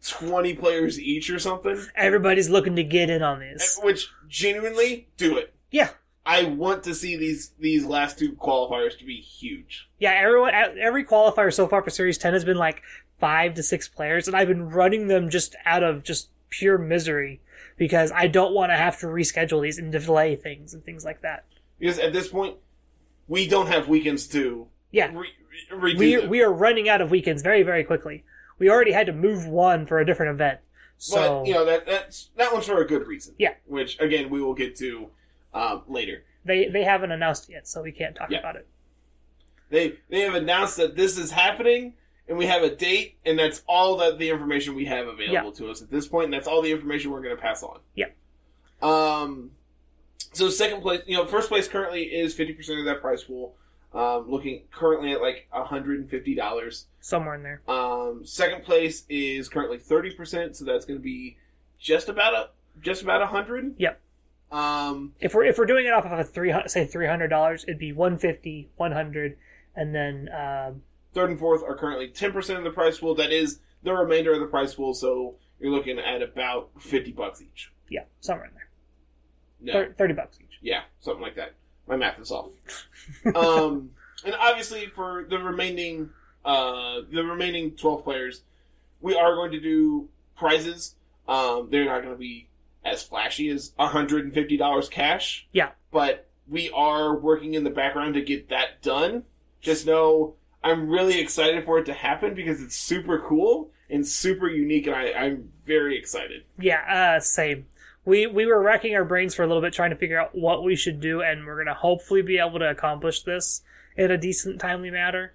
twenty players each or something. Everybody's looking to get in on this. Which genuinely do it. Yeah, I want to see these these last two qualifiers to be huge. yeah. Everyone, every qualifier so far for Series 10 has been like five to six players, and I've been running them just out of just pure misery because I don't want to have to reschedule these and delay things and things like that. Because at this point, we don't have weekends to Yeah, re- re- we them. we are running out of weekends very very quickly. We already had to move one for a different event. So but you know that that's that one's for a good reason. Yeah. Which again we will get to um, later. they they haven't announced it yet, so we can't talk Yeah. about it. They they have announced that this is happening and we have a date and that's all that the information we have available to us at this point and that's all the information we're going to pass on. Yeah. Um so second place, you know, first place currently is 50% of that prize pool. Um looking currently at like $150. Somewhere in there. Um second place is currently 30%, so that's going to be just about a just about a 100. Yep. Um If we're if we're doing it off of a three hundred say three hundred dollars, it'd be 150, 100, and then um, third and fourth are currently 10% of the price pool. That is the remainder of the price pool, so you're looking at about 50 bucks each. yeah, somewhere in there. No. Thir- Thirty bucks each. Yeah, something like that. My math is off. <laughs> um, and obviously for the remaining uh, the remaining 12 players, we are going to do prizes. Um, they're not going to be as flashy as $150 cash. Yeah. But we are working in the background to get that done. Just know I'm really excited for it to happen because it's super cool and super unique, and I, I'm very excited. Yeah, uh, same. We we were racking our brains for a little bit trying to figure out what we should do, and we're gonna hopefully be able to accomplish this in a decent, timely manner.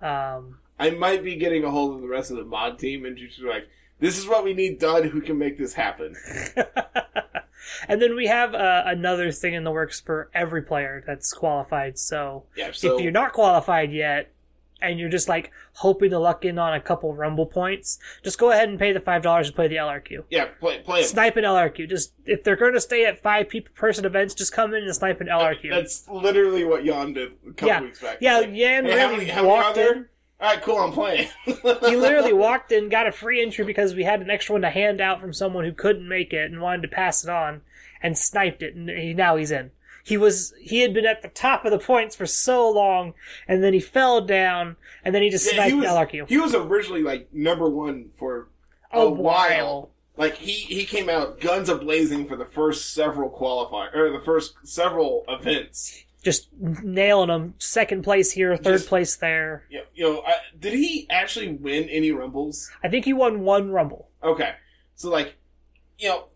Um, I might be getting a hold of the rest of the mod team and just be like, this is what we need done. Who can make this happen? <laughs> and then we have uh, another thing in the works for every player that's qualified. So, Yeah. So if you're not qualified yet, and you're just like hoping to luck in on a couple rumble points, just go ahead and pay the five dollars and play the LRQ. yeah, play play 'em. Snipe an LRQ. Just if they're going to stay at five people person events, just come in and snipe an LRQ. That's literally what Jan did a couple Yeah. weeks back. yeah, like, Yan "Hey, really how many walked are there?" in. All right, cool. I'm playing. He <laughs> literally walked in, got a free entry because we had an extra one to hand out from someone who couldn't make it and wanted to pass it on, and sniped it, and he, now he's in. He was he had been at the top of the points for so long, and then he fell down, and then he just Yeah, sniped LRQ. he was originally like number one for a a while. while. Like he he came out guns a blazing for the first several qualifier or the first several events. just nailing them. Second place here, third Just- place there. Yeah, you know I, did he actually win any rumbles? I think he won one rumble. Okay, so like, you know,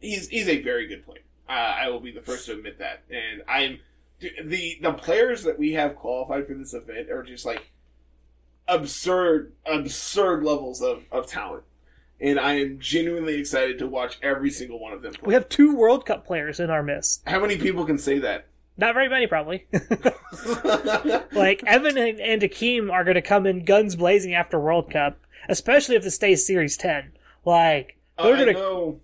he's he's a very good player. Uh, I will be the first to admit that, and I'm the the players that we have qualified for this event are just like absurd, absurd levels of of talent, and I am genuinely excited to watch every single one of them. We have two World Cup players in our midst. How many people can say that? Not very many, probably. <laughs> <laughs> like Evan and, and Akeem are going to come in guns blazing after World Cup, especially if this stays Series Ten. Like Uh, they're I going to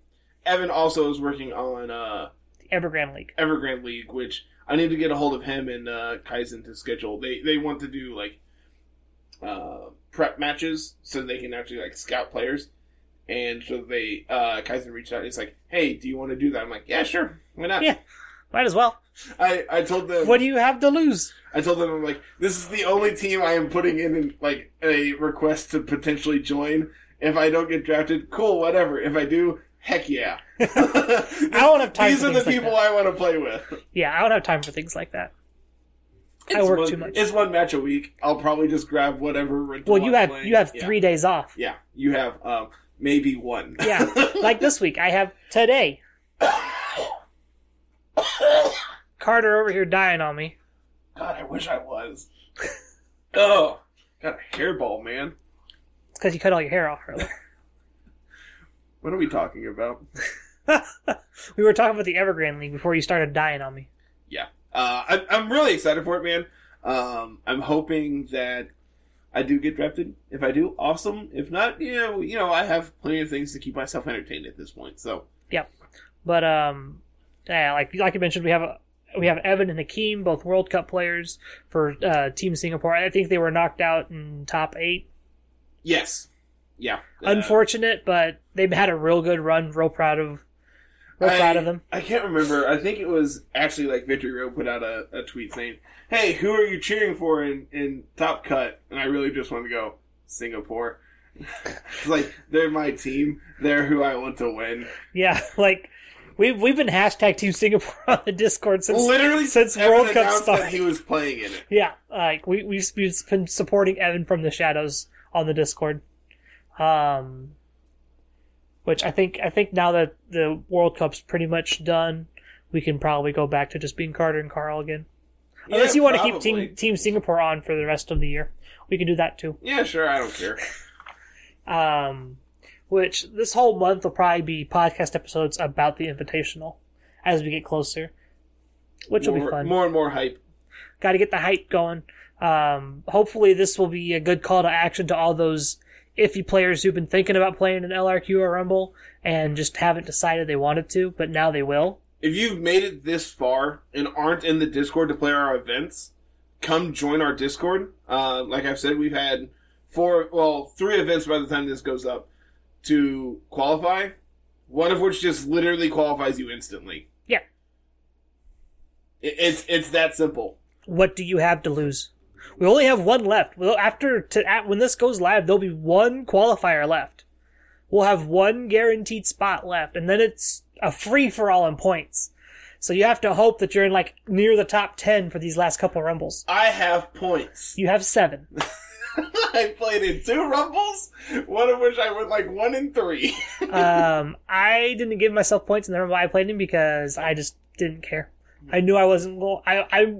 Evan also is working on uh, Evergrande League. Evergrande League, which I need to get a hold of him and uh, Kaizen to schedule. They they want to do like uh, prep matches so they can actually like scout players. And so they uh, Kaizen reached out. He's like, "Hey, do you want to do that?" I'm like, "Yeah, sure. Why not?" Yeah. Might as well. I I told them. What do you have to lose? I told them I'm like, "This is the only team I am putting in, in like a request to potentially join. If I don't get drafted, cool, whatever. If I do." Heck yeah! <laughs> <laughs> I don't have time These are the like people that. I want to play with. Yeah, I don't have time for things like that. I work one- too much. It's one match a week. I'll probably just grab whatever. Well, you have playing. you have Yeah. three days off. Yeah, you have um, maybe one. Yeah, <laughs> like this week I have today. Carter over here dying on me. God, I wish I was. oh, got a hairball, man. It's because you cut all your hair off earlier. What are we talking about? <laughs> we were talking about the Evergrande League before you started dying on me. Yeah, uh, I'm, I'm really excited for it, man. Um, I'm hoping that I do get drafted. If I do, awesome. If not, you know, you know, I have plenty of things to keep myself entertained at this point. So yep. But um, yeah, like like you mentioned, we have a, we have Evan and Hakeem, both World Cup players for uh, Team Singapore. I think they were knocked out in top eight. yes, yeah. Uh, Unfortunate, but they've had a real good run. Real proud of, real I- proud of them. I can't remember. I think it was actually like Victory Road put out a, a tweet saying, "Hey, who are you cheering for in, in Top Cut?" And I really just wanted to go Singapore. <laughs> it's like they're my team. They're who I want to win. Yeah, <laughs> like we've we've been hashtag Team Singapore <laughs> on the Discord since Literally since Evan World Cup started. he was playing in it. Yeah, like we we've been supporting Evan from the shadows on the Discord. Um, which I think I think now that the World Cup's pretty much done, we can probably go back to just being Carter and Carl again. Unless you want to keep. Team Team Singapore on for the rest of the year, we can do that too. Yeah, sure. I don't care. Um, which this whole month will probably be podcast episodes about the Invitational as we get closer, which will be more, fun. More and more hype. got to get the hype going. Um, hopefully, this will be a good call to action to all those iffy players who've been thinking about playing an LRQ or Rumble and just haven't decided they wanted to, but now they will. If you've made it this far and aren't in the Discord to play our events, come join our Discord. Uh, like I've said, we've had four, well, three events by the time this goes up to qualify. One of which just literally qualifies you instantly. Yeah. It, it's it's that simple. What do you have to lose? We only have one left. After to, at, when this goes live, there'll be one qualifier left. We'll have one guaranteed spot left, and then it's a free for all in points. So you have to hope that you're in like near the top ten for these last couple rumbles. I have points. You have seven. <laughs> I played in two rumbles, one of which I went like one in three. <laughs> um, I didn't give myself points in the rumble I played in because I just didn't care. I knew I wasn't going. I, I,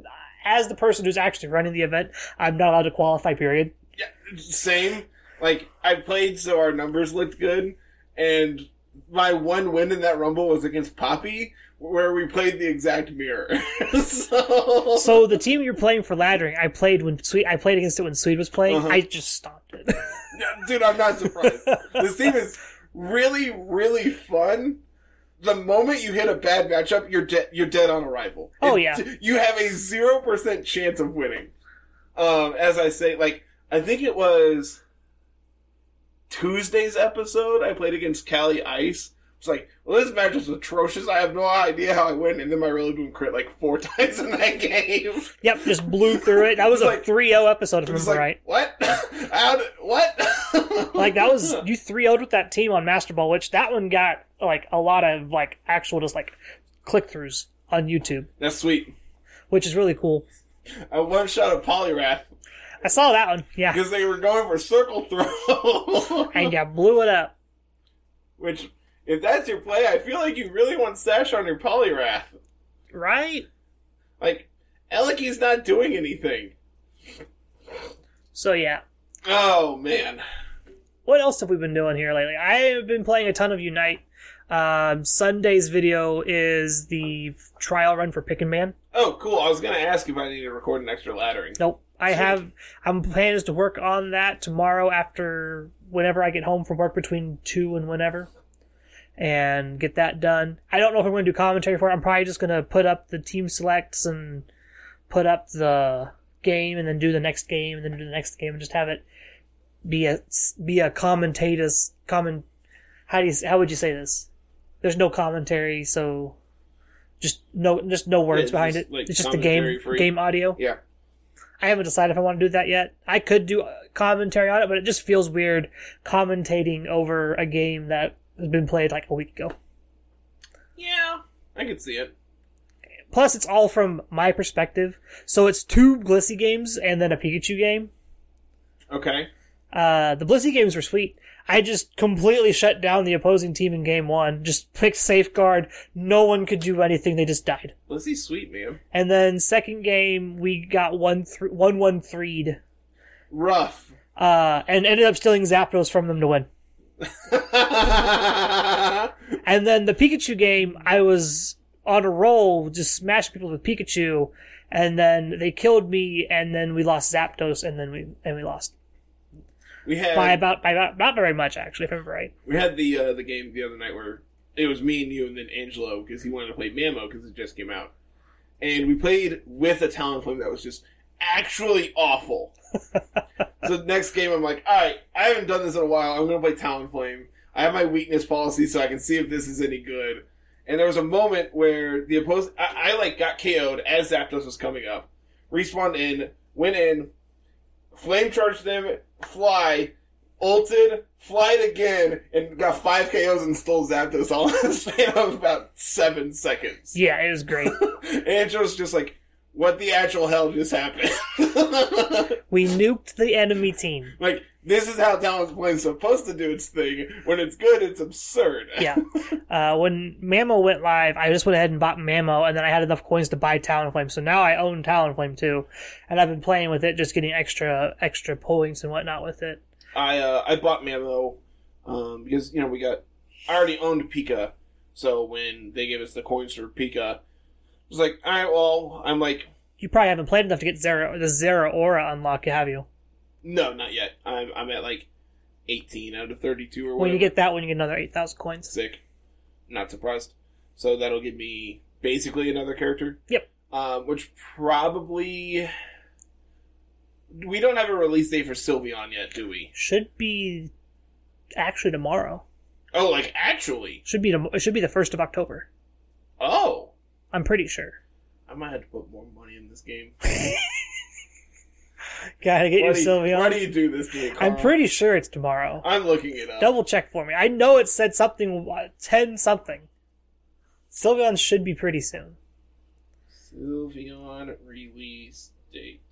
as the person who's actually running the event, I'm not allowed to qualify. Period. Yeah, same. Like I played so our numbers looked good, and my one win in that rumble was against Poppy, where we played the exact mirror. <laughs> so, So the team you're playing for laddering, I played when Sweet. I played against it when Sweet was playing. Uh-huh. I just stopped it. <laughs> dude, I'm not surprised. <laughs> this team is really, really fun. The moment you hit a bad matchup, you're dead. You're dead on arrival. Oh, It- yeah. <laughs> you have a zero percent chance of winning. Um, as I say, like I think it was Tuesday's episode. I played against Cali Ice. It's like, well, this match is atrocious. I have no idea how I win, and then my really boom crit like four <laughs> times in that game. yep, just blew through it. That was a like- 3-0 episode, if I remember like, right. what? <laughs> How did, what? <laughs> Like that was you 3-0'd with that team on Master Ball, which that one got like a lot of like actual just like click throughs on YouTube, That's sweet. which is really cool. I one shot of Poliwrath I saw that one, yeah, because they were going for circle throw. and you blew it up. Which, if that's your play, I feel like you really want Sash on your Poliwrath. Right? Like, Eliki's not doing anything. So yeah. Oh, man. What else have we been doing here lately? I have been playing a ton of Unite. Um, Sunday's video is the trial run for Pick and Ban. Oh, cool. I was going to ask if I need to record an extra laddering. Nope. I Sweet. have. I'm planning to work on that tomorrow after whenever I get home from work between two and whenever, and get that done. I don't know if I'm going to do commentary for it. I'm probably just going to put up the team selects and put up the game, and then do the next game, and then do the next game, and just have it be a be a commentator's comment. How do you how would you say this? There's no commentary, so just no just no words it's behind it. like, it's just the game free. game audio. Yeah. I haven't decided if I want to do that yet. I could do commentary on it, but it just feels weird commentating over a game that has been played like a week ago. Yeah. I could see it. Plus, it's all from my perspective. So it's two Blissey games and then a Pikachu game. Okay. Uh, the Blissey games were sweet. I just completely shut down the opposing team in game one. Just picked safeguard. No one could do anything. They just died. Let's sweet, man. And then second game, we got one th- one one threed. Rough. Uh, and ended up stealing Zapdos from them to win. <laughs> And then the Pikachu game, I was on a roll, just smashing people with Pikachu, and then they killed me, and then we lost Zapdos, and then we and we lost. We had by about by about not very much actually, if I remember right. we had the uh, the game the other night where it was me and you and then Angelo because he wanted to play Mamo because it just came out, and we played with a Talonflame that was just actually awful. <laughs> so next game I'm like, all right, I haven't done this in a while. I'm gonna play Talonflame. I have my weakness policy so I can see if this is any good. And there was a moment where the opposed, I, I like got KO'd as Zapdos was coming up, respawned in, went in, flame charged them, fly, ulted, flied again, and got five KOs and stole Zapdos all <laughs> in the span of about seven seconds. Yeah, it was great. <laughs> And Angelo's just like, what the actual hell just happened? <laughs> we nuked the enemy team. like, this is how Talonflame's supposed to do its thing. When it's good, it's absurd. Yeah. <laughs> Uh, when Mamo went live, I just went ahead and bought Mamo, and then I had enough coins to buy Talonflame. So now I own Talonflame too, and I've been playing with it, just getting extra extra points and whatnot with it. I uh, I bought Mamo um, because you know we got I already owned Pika, so when they gave us the coins for Pika, was like, all right, well, I'm like, You probably haven't played enough to get Zera, the Zeraora unlock, have you? no, not yet. I'm I'm at like 18 out of 32 or whatever. When you get that one, you get another 8,000 coins. sick, not surprised. So that'll give me basically another character. Yep. Um, which probably we don't have a release date for Sylveon yet, do we? Should be actually tomorrow. Oh, like actually? Should be tom- it should be the first of October. Oh, I'm pretty sure. I might have to put more money in this game. <laughs> Gotta get Why your Sylveon. Why do you do this to me? Carl? I'm pretty sure it's tomorrow. I'm looking it up. Double check for me. I know it said something uh, ten something. Sylveon should be pretty soon. Sylveon release date.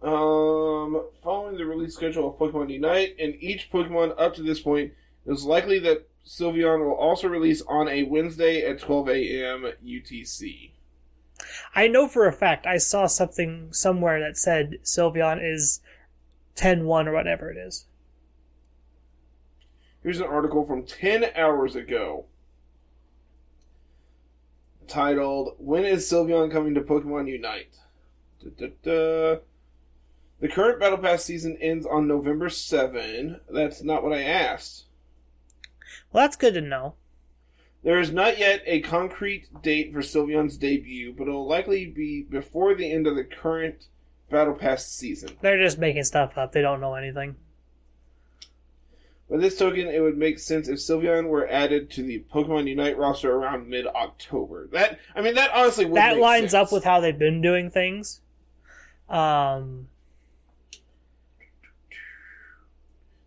Um, following the release schedule of Pokemon Unite, and each Pokemon up to this point, it is likely that Sylveon will also release on a Wednesday at 12 a.m. UTC. I know for a fact I saw something somewhere that said Sylveon is 10-1 or whatever it is. Here's an article from 10 hours ago titled, When is Sylveon coming to Pokemon Unite? Da-da-da. The current Battle Pass season ends on November 7. That's not what I asked. Well, that's good to know. There is not yet a concrete date for Sylveon's debut, but it will likely be before the end of the current Battle Pass season. They're just making stuff up. They don't know anything. By this token, it would make sense if Sylveon were added to the Pokemon Unite roster around mid-October. That, I mean, that honestly would that lines sense. up with how they've been doing things. Um,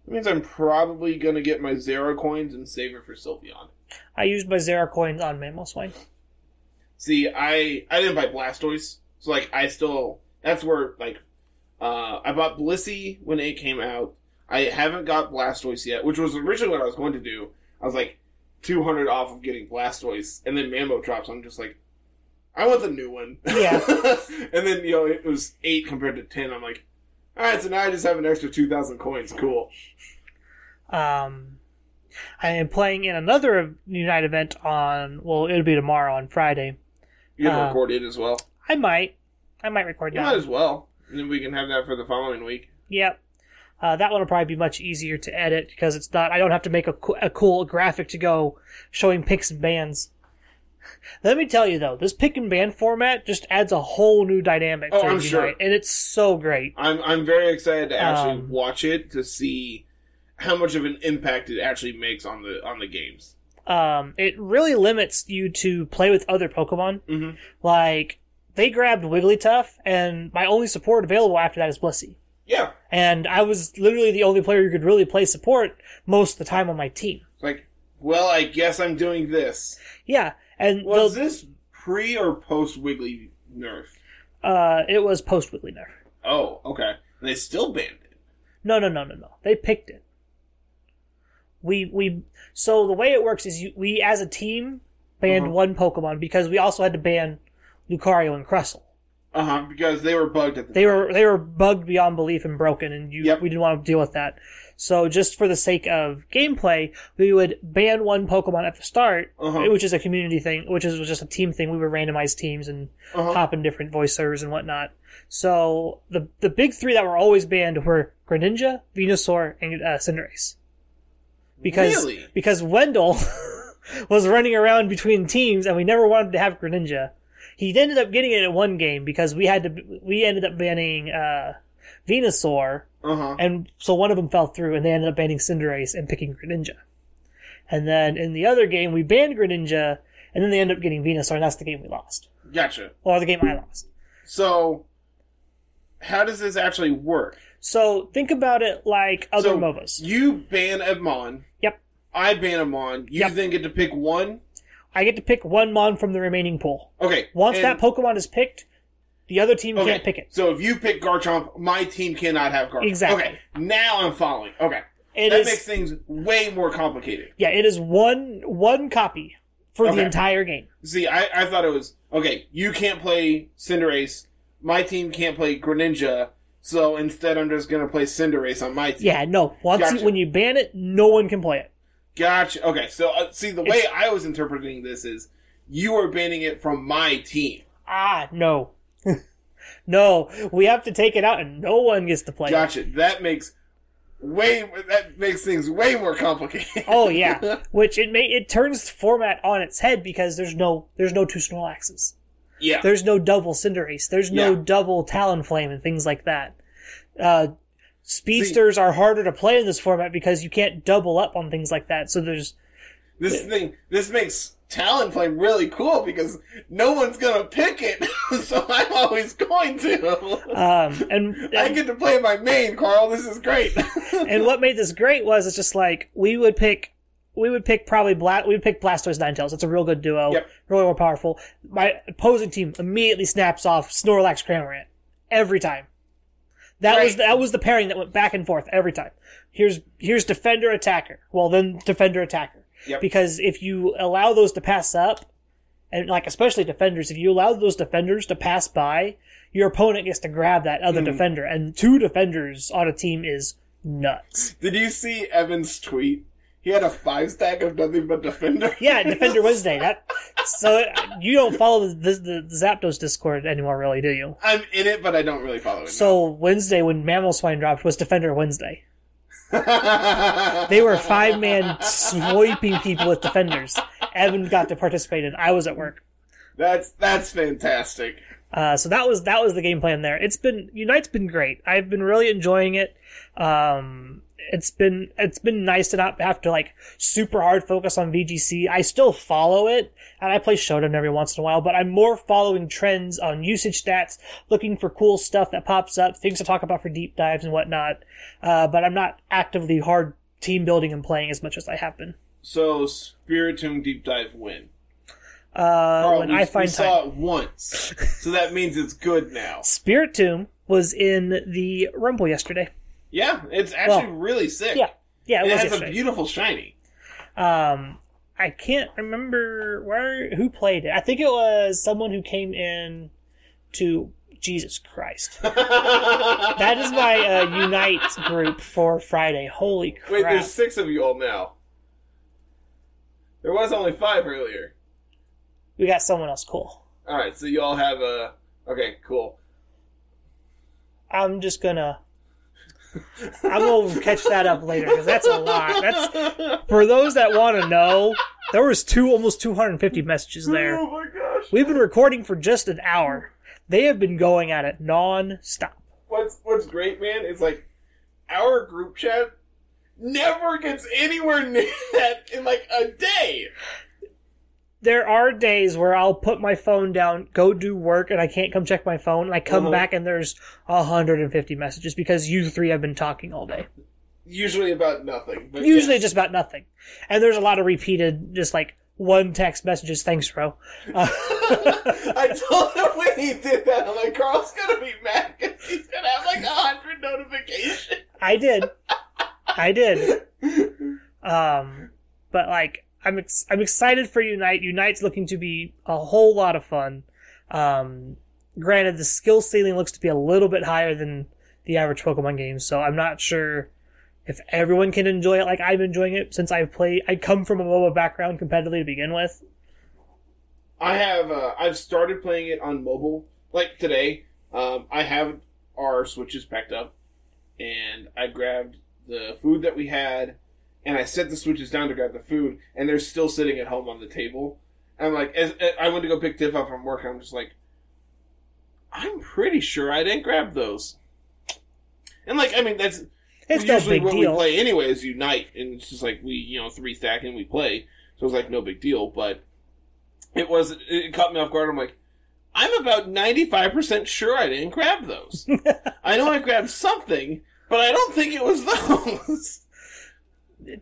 That means I'm probably gonna get my zero coins and save it for Sylveon. I used my Zera coins on Mamoswine. See, I I didn't buy Blastoise, so like I still that's where like uh I bought Blissey when it came out. I haven't got Blastoise yet, which was originally what I was going to do. I was like two hundred off of getting Blastoise, and then Mambo drops. I'm just like, I want the new one. Yeah. <laughs> and then you know it was eight compared to ten. I'm like, all right, so now I just have an extra two thousand coins. Cool. Um, I am playing in another Unite event on, well, it'll be tomorrow on Friday. You can Uh, record it as well. I might. I might record You that. might as well, and then we can have that for the following week. Yep. Uh, that one will probably be much easier to edit because it's not. I don't have to make a, co- a cool graphic to go showing picks and bans. Let me tell you though, this pick and ban format just adds a whole new dynamic Oh, to I'm sure. and it's so great. I'm I'm very excited to actually Um, watch it to see how much of an impact it actually makes on the on the games. Um, it really limits you to play with other Pokemon. Mm-hmm. Like they grabbed Wigglytuff, and my only support available after that is Blissey. Yeah, And I was literally the only player who could really play support most of the time on my team. like, well, I guess I'm doing this. Yeah, and Was the- this pre or post Wiggly nerf? uh, it was post Wiggly nerf. Oh, okay. And they still banned it. No, no, no, no, no. They picked it. We we so the way it works is you, we as a team banned Uh-huh. one Pokemon because we also had to ban Lucario and Crustle. Uh huh. Because they were bugged at the They time. were they were bugged beyond belief and broken, and you Yep. we didn't want to deal with that. So just for the sake of gameplay, we would ban one Pokemon at the start, Uh-huh. which is a community thing, which is just a team thing. We would randomize teams and Uh-huh. hop in different voice servers and whatnot. So the the big three that were always banned were Greninja, Venusaur, and uh, Cinderace. Because Really? because Wendell <laughs> was running around between teams, and we never wanted to have Greninja. He ended up getting it in one game because we had to. We ended up banning uh, Venusaur, Uh huh. and so one of them fell through, and they ended up banning Cinderace and picking Greninja. And then in the other game, we banned Greninja, and then they ended up getting Venusaur, and that's the game we lost, Gotcha. or the game I lost. So, how does this actually work? So think about it like other so MOBAs. You ban a Mon. Yep. I ban a Mon. You Yep. then get to pick one. I get to pick one Mon from the remaining pool. Okay. Once and- that Pokemon is picked, the other team okay. can't pick it. So if you pick Garchomp, my team cannot have Garchomp. Exactly. Okay. Now I'm following. Okay. It that is makes things way more complicated. yeah, it is one one copy for the entire game. See, I, I thought it was okay. You can't play Cinderace. My team can't play Greninja. So instead, I'm just gonna play Cinderace on my team. Yeah, no. Once Gotcha. you, when you ban it, no one can play it. Gotcha. Okay. So uh, see, the way I was interpreting this is you are banning it from my team. Ah, no. No, we have to take it out and no one gets to play it. Gotcha. That makes way that makes things way more complicated. Oh yeah, <laughs> which it may it turns the format on its head because there's no there's no two Snorlaxes, yeah. there's no double Cinderace, there's no Yeah. double Talonflame and things like that. Uh, speedsters are harder to play in this format because you can't double up on things like that. So there's This thing, this makes Talonflame really cool because no one's gonna pick it, <laughs> so I'm always going to. um and I get to play my main, Carl. This is great. <laughs> and what made this great was it's just like we would pick we would pick probably Bla- we would pick Blastoise Ninetales. It's a real good duo, Yep. really more powerful. My opposing team immediately snaps off Snorlax Cramorant every time. That was that was the pairing that went back and forth every time. Here's here's defender attacker. Well then defender attacker. Yep. Because if you allow those to pass up, and like especially defenders, if you allow those defenders to pass by, your opponent gets to grab that other Mhm. defender, and two defenders on a team is nuts. Did you see Evan's tweet? He had a five stack of nothing but defender. <laughs> Yeah, Defender <laughs> Wednesday. That so you don't follow the, the, the Zapdos Discord anymore, really, do you? I'm in it, but I don't really follow it. So Wednesday, when Mamoswine dropped, was Defender Wednesday. They were five man swiping people with defenders. Evan got to participate in. I was at work. That's that's fantastic. Uh, so that was that was the game plan there. It's been Unite's been great. I've been really enjoying it. Um, it's been it's been nice to not have to like super hard focus on VGC. I still follow it and I play Showdown every once in a while, but I'm more following trends on usage stats, looking for cool stuff that pops up, things to talk about for deep dives and whatnot. Uh, but I'm not actively hard team building and playing as much as I have been. So Spiritomb deep dive win. Uh, Carl, when we, I we time. saw it once, so that means it's good now. Spiritomb was in the Rumble yesterday. Yeah, it's actually Well, really sick. Yeah, yeah, it it was has a beautiful shiny. Um, I can't remember where who played it. I think it was someone who came in to Jesus Christ. <laughs> That is my uh, Unite group for Friday. Holy crap! Wait, there's six of you all now. There was only five earlier. We got someone else cool. All right, so you all have a. Okay, cool. I'm just gonna. I'm gonna catch that up later because that's a lot. That's for those that want to know. There was two almost 250 messages there. Oh my gosh. We've been recording for just an hour. They have been going at it non-stop. What's What's great, man, is like our group chat never gets anywhere near <laughs> that in like a day. There are days where I'll put my phone down, go do work, and I can't come check my phone, and I come Uh-huh. back and there's 150 messages because you three have been talking all day. Usually about nothing. But Usually yes. just about nothing. And there's a lot of repeated, just like one text messages, thanks, bro. Uh, <laughs> I told him when he did that, I'm like, Carl's gonna be mad because he's gonna have like a hundred notifications. I did. I did. <laughs> Um, but like, I'm ex- I'm excited for Unite. Unite's looking to be a whole lot of fun. Um, granted, the skill ceiling looks to be a little bit higher than the average Pokemon game, so I'm not sure if everyone can enjoy it like I'm enjoying it since I've played. I come from a MOBA background competitively to begin with. I have uh, I've started playing it on mobile. Like today, um, I have our switches packed up, and I grabbed the food that we had, and I set the switches down to grab the food, and they're still sitting at home on the table. And I'm like, as, as I went to go pick Tiff up from work, I'm just like, I'm pretty sure I didn't grab those. And like, I mean, that's It's no usually big what deal. we play anyway is unite, and it's just like we, you know, three stack and we play, so it's like no big deal. But it was it caught me off guard. I'm like, I'm about ninety five percent sure I didn't grab those. <laughs> I know I grabbed something, but I don't think it was those. <laughs>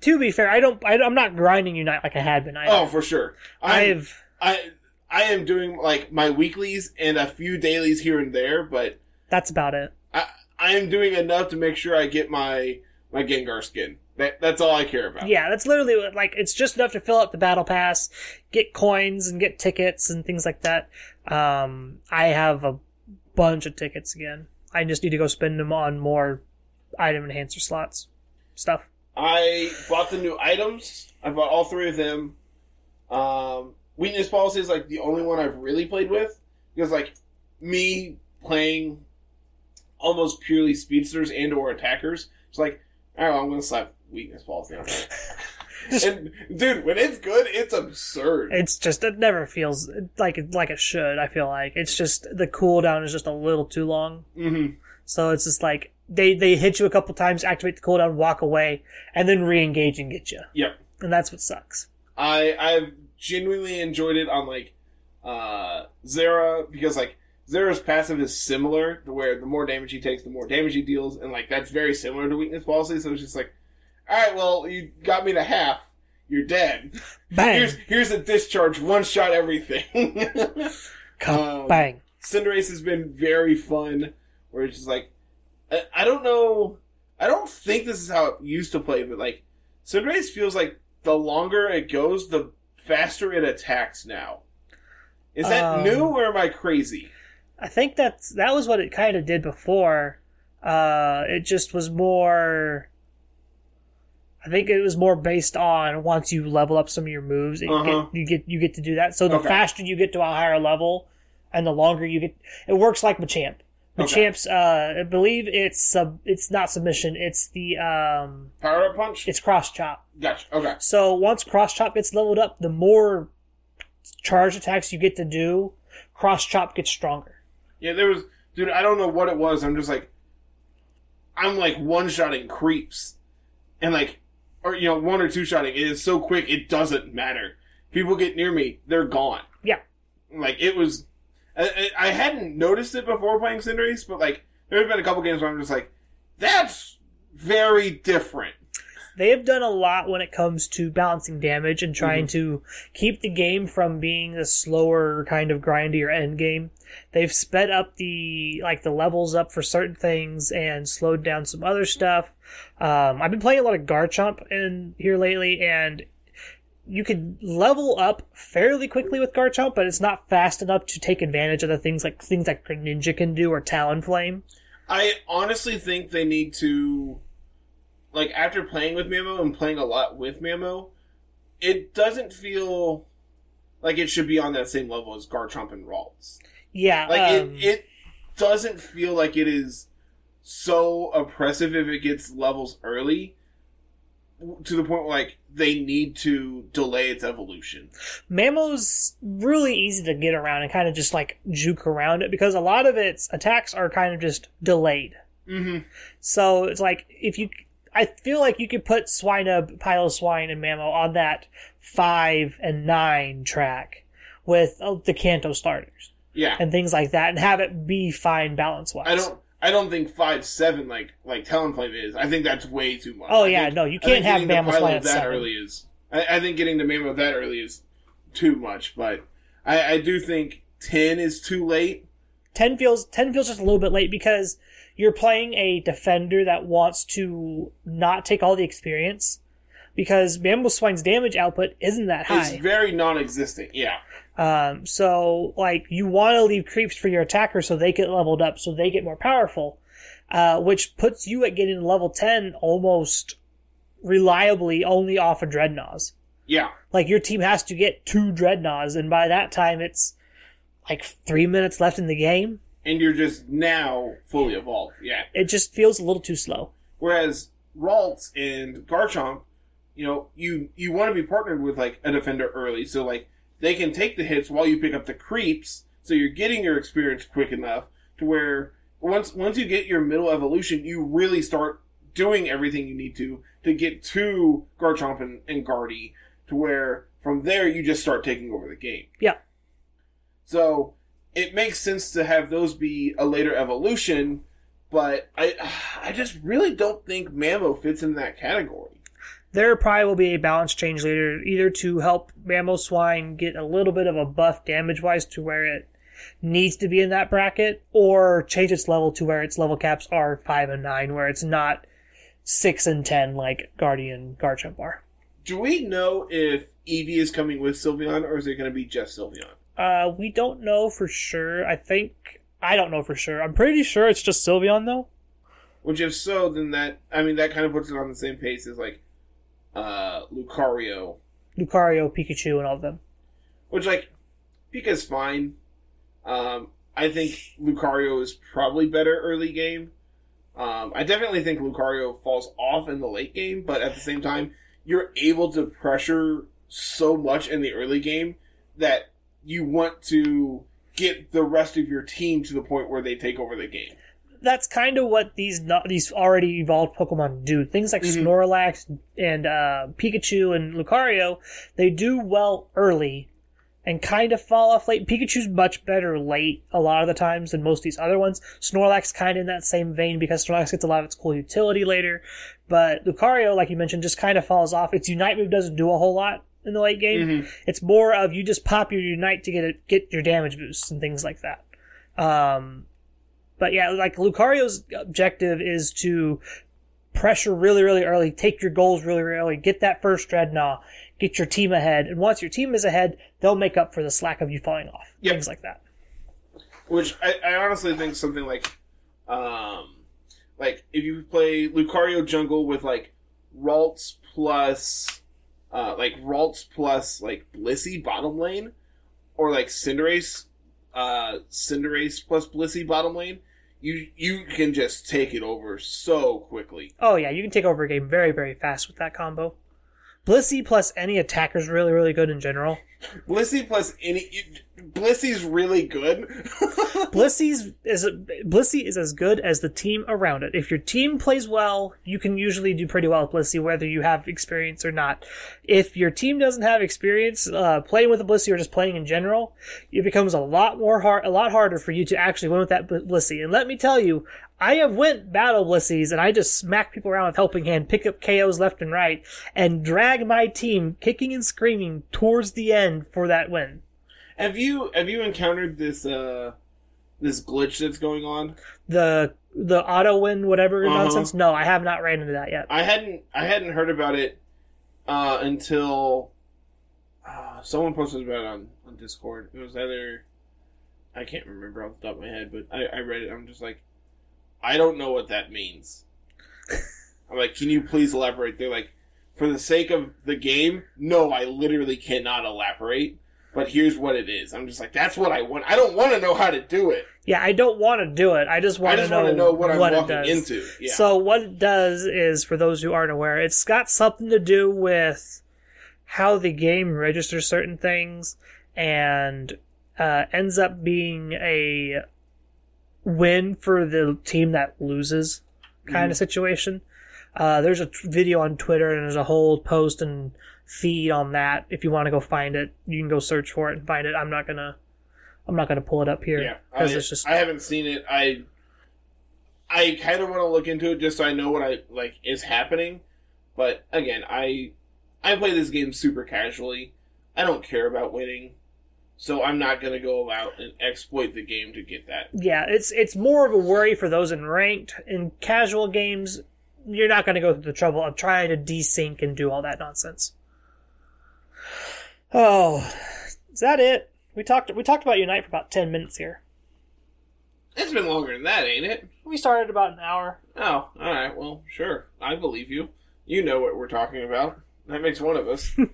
to be fair, I don't. I, I'm not grinding Unite like I had been. Either. oh, for sure. I I've. I I am doing like my weeklies and a few dailies here and there, but That's about it. I I am doing enough to make sure I get my my Gengar skin. That that's all I care about. Yeah, that's literally what, like it's just enough to fill up the battle pass, get coins and get tickets and things like that. Um, I have a bunch of tickets again. I just need to go spend them on more item enhancer slots stuff. I bought the new items. I bought all three of them. Um, weakness policy is like the only one I've really played with because like me playing almost purely speedsters and or attackers. It's like, all right, well, I'm gonna slap weakness policy on <laughs> and dude, when it's good, it's absurd. It's just it never feels like it like it should. I feel like it's just the cooldown is just a little too long. hmm So it's just like they they hit you a couple times, activate the cooldown, walk away, and then re-engage and get you. Yep. And that's what sucks. I I've genuinely enjoyed it on like uh Zera because like Zera's passive is similar to where the more damage he takes, the more damage he deals, and like that's very similar to weakness policy. So it's just like, all right, well you got me to half, you're dead. <laughs> Bang, Here's here's a discharge, one shot everything. <laughs> um, bang. Cinderace has been very fun. Where it's just like, I, I don't know, I don't think this is how it used to play, but like, Cinderace feels like the longer it goes, the faster it attacks now. Is that Um, new or am I crazy? I think that's that was what it kind of did before. Uh, it just was more. I think it was more based on once you level up some of your moves, it Uh-huh. get, you get you get to do that. So the Okay. faster you get to a higher level, and the longer you get, it works like Machamp. Okay. Machamp's, uh, I believe it's sub, it's not submission, it's the um, Power up punch? it's cross chop. Gotcha. Okay. So once cross chop gets leveled up, the more charge attacks you get to do, cross chop gets stronger. Yeah, there was, dude. I don't know what it was. I'm just like, I'm like one shotting creeps, and like, or you know, one or two shotting. It is so quick, it doesn't matter. People get near me, they're gone. Yeah. Like it was, I, I hadn't noticed it before playing Cinderace, but like there have been a couple games where I'm just like, that's very different. They have done a lot when it comes to balancing damage and trying to keep the game from being the slower kind of grindier end game. They've sped up the like the levels up for certain things and slowed down some other stuff. Um, I've been playing a lot of Garchomp in here lately, and you can level up fairly quickly with Garchomp, but it's not fast enough to take advantage of the things like things like Ninja can do or Talonflame. I honestly think they need to, like, after playing with Mamo and playing a lot with Mamo, it doesn't feel like it should be on that same level as Garchomp and Ralts. Yeah, Like, um, it, it doesn't feel like it is so oppressive if it gets levels early to the point where, like, they need to delay its evolution. Mamo's really easy to get around and kind of just like juke around it because a lot of its attacks are kind of just delayed. Mm-hmm. So it's like if you, I feel like you could put Swinub, Piloswine, and Mamo on that five and nine track with uh, the Kanto starters Yeah. and things like that, and have it be fine balance wise. I don't. I don't think five seven like like Talonflame is. I think that's way too much. Oh I yeah, think- no, you can't have getting to Mamo Piloswine at that seven. early is. I, I think getting to Mamo that early is too much, but I, I do think ten is too late. 10 feels 10 feels just a little bit late because you're playing a defender that wants to not take all the experience because Mamoswine's damage output isn't that high. It's very non-existent. Yeah, Um, so like you want to leave creeps for your attackers so they get leveled up, so they get more powerful, uh, which puts you at getting level ten almost reliably only off of dreadnoughts. Yeah. Like your team has to get two dreadnoughts, and by that time it's like three minutes left in the game. And you're just now fully evolved. Yeah. It just feels a little too slow. Whereas Ralts and Garchomp, you know, you you want to be partnered with like a defender early, so like they can take the hits while you pick up the creeps, so you're getting your experience quick enough to where once once you get your middle evolution, you really start doing everything you need to to get to Garchomp and, and Guardy, to where from there you just start taking over the game. Yeah. So it makes sense to have those be a later evolution, but I I just really don't think Mamo fits in that category. There probably will be a balance change later, either to help Mamoswine get a little bit of a buff damage wise to where it needs to be in that bracket, or change its level to where its level caps are 5 and 9, where it's not 6 and 10 like Guardy and Garchomp are. Do we know if Eevee is coming with Sylveon or is it going to be just Sylveon? Uh, we don't know for sure. I think I don't know for sure. I'm pretty sure it's just Sylveon though. Which, if so, then that I mean that kind of puts it on the same pace as like uh, Lucario, Lucario, Pikachu, and all of them. which like Pika's fine. Um, I think Lucario is probably better early game. Um, I definitely think Lucario falls off in the late game, but at the same time, you're able to pressure so much in the early game that you want to get the rest of your team to the point where they take over the game. That's kind of what these not, these already evolved Pokemon do. Things like Mhm. Snorlax and uh, Pikachu and Lucario, they do well early and kind of fall off late. Pikachu's much better late a lot of the times than most of these other ones. Snorlax kind of in that same vein because Snorlax gets a lot of its cool utility later. But Lucario, like you mentioned, just kind of falls off. Its Unite move doesn't do a whole lot in the late game. Mhm. It's more of you just pop your Unite to get it, get your damage boosts and things like that. Um, but yeah, like Lucario's objective is to pressure really, really early, take your goals really, really early, get that first dreadnought, get your team ahead, and once your team is ahead, they'll make up for the slack of you falling off. Yep. Things like that. Which I, I honestly think something like, um, like if you play Lucario Jungle with like Ralts plus, uh, like Ralts plus like Blissey bottom lane, or like Cinderace, uh, Cinderace plus Blissey bottom lane, you you can just take it over so quickly. Oh yeah, you can take over a game very, very fast with that combo. Blissey plus any attacker is really, really good in general. Blissey plus any Blissey's really good. <laughs> Blissey's is Blissey is as good as the team around it. If your team plays well, you can usually do pretty well with Blissey, whether you have experience or not. If your team doesn't have experience uh, playing with a Blissey or just playing in general, it becomes a lot more hard, a lot harder for you to actually win with that Bl- Blissey. And let me tell you, I have went battle Blissies and I just smack people around with helping hand, pick up KOs left and right, and drag my team kicking and screaming towards the end for that win. Have you have you encountered this uh this glitch that's going on? the the auto win whatever Uh-huh. nonsense. No, I have not ran into that yet. I hadn't I hadn't heard about it uh, until uh, someone posted about it on, on Discord. It was either I can't remember off the top of my head, but I, I read it. I'm just like, I don't know what that means. <laughs> I'm like, can you please elaborate? They're like, for the sake of the game, no, I literally cannot elaborate. But here's what it is. I'm just like, that's what I want. I don't want to know how to do it. Yeah, I don't want to do it. I just I want just to know, want to know what I'm it walking does. into. Yeah. So what it does is, for those who aren't aware, it's got something to do with how the game registers certain things, and uh, ends up being a win for the team that loses kind of situation. Uh, there's a t- video on Twitter and there's a whole post and feed on that. If you want to go find it, you can go search for it and find it. I'm not gonna, I'm not gonna pull it up here Yeah, I, it's just I haven't seen it. I I kind of want to look into it just so I know what I like is happening. But again, I I play this game super casually. I don't care about winning, so I'm not gonna go out and exploit the game to get that. yeah, it's it's more of a worry for those in ranked. In casual games, you're not going to go through the trouble of trying to desync and do all that nonsense. Oh, is that it? We talked we talked about Unite for about ten minutes here. It's been longer than that, ain't it? We started about an hour. Oh, all right. Well, sure. I believe you. You know what we're talking about. That makes one of us. <laughs> um,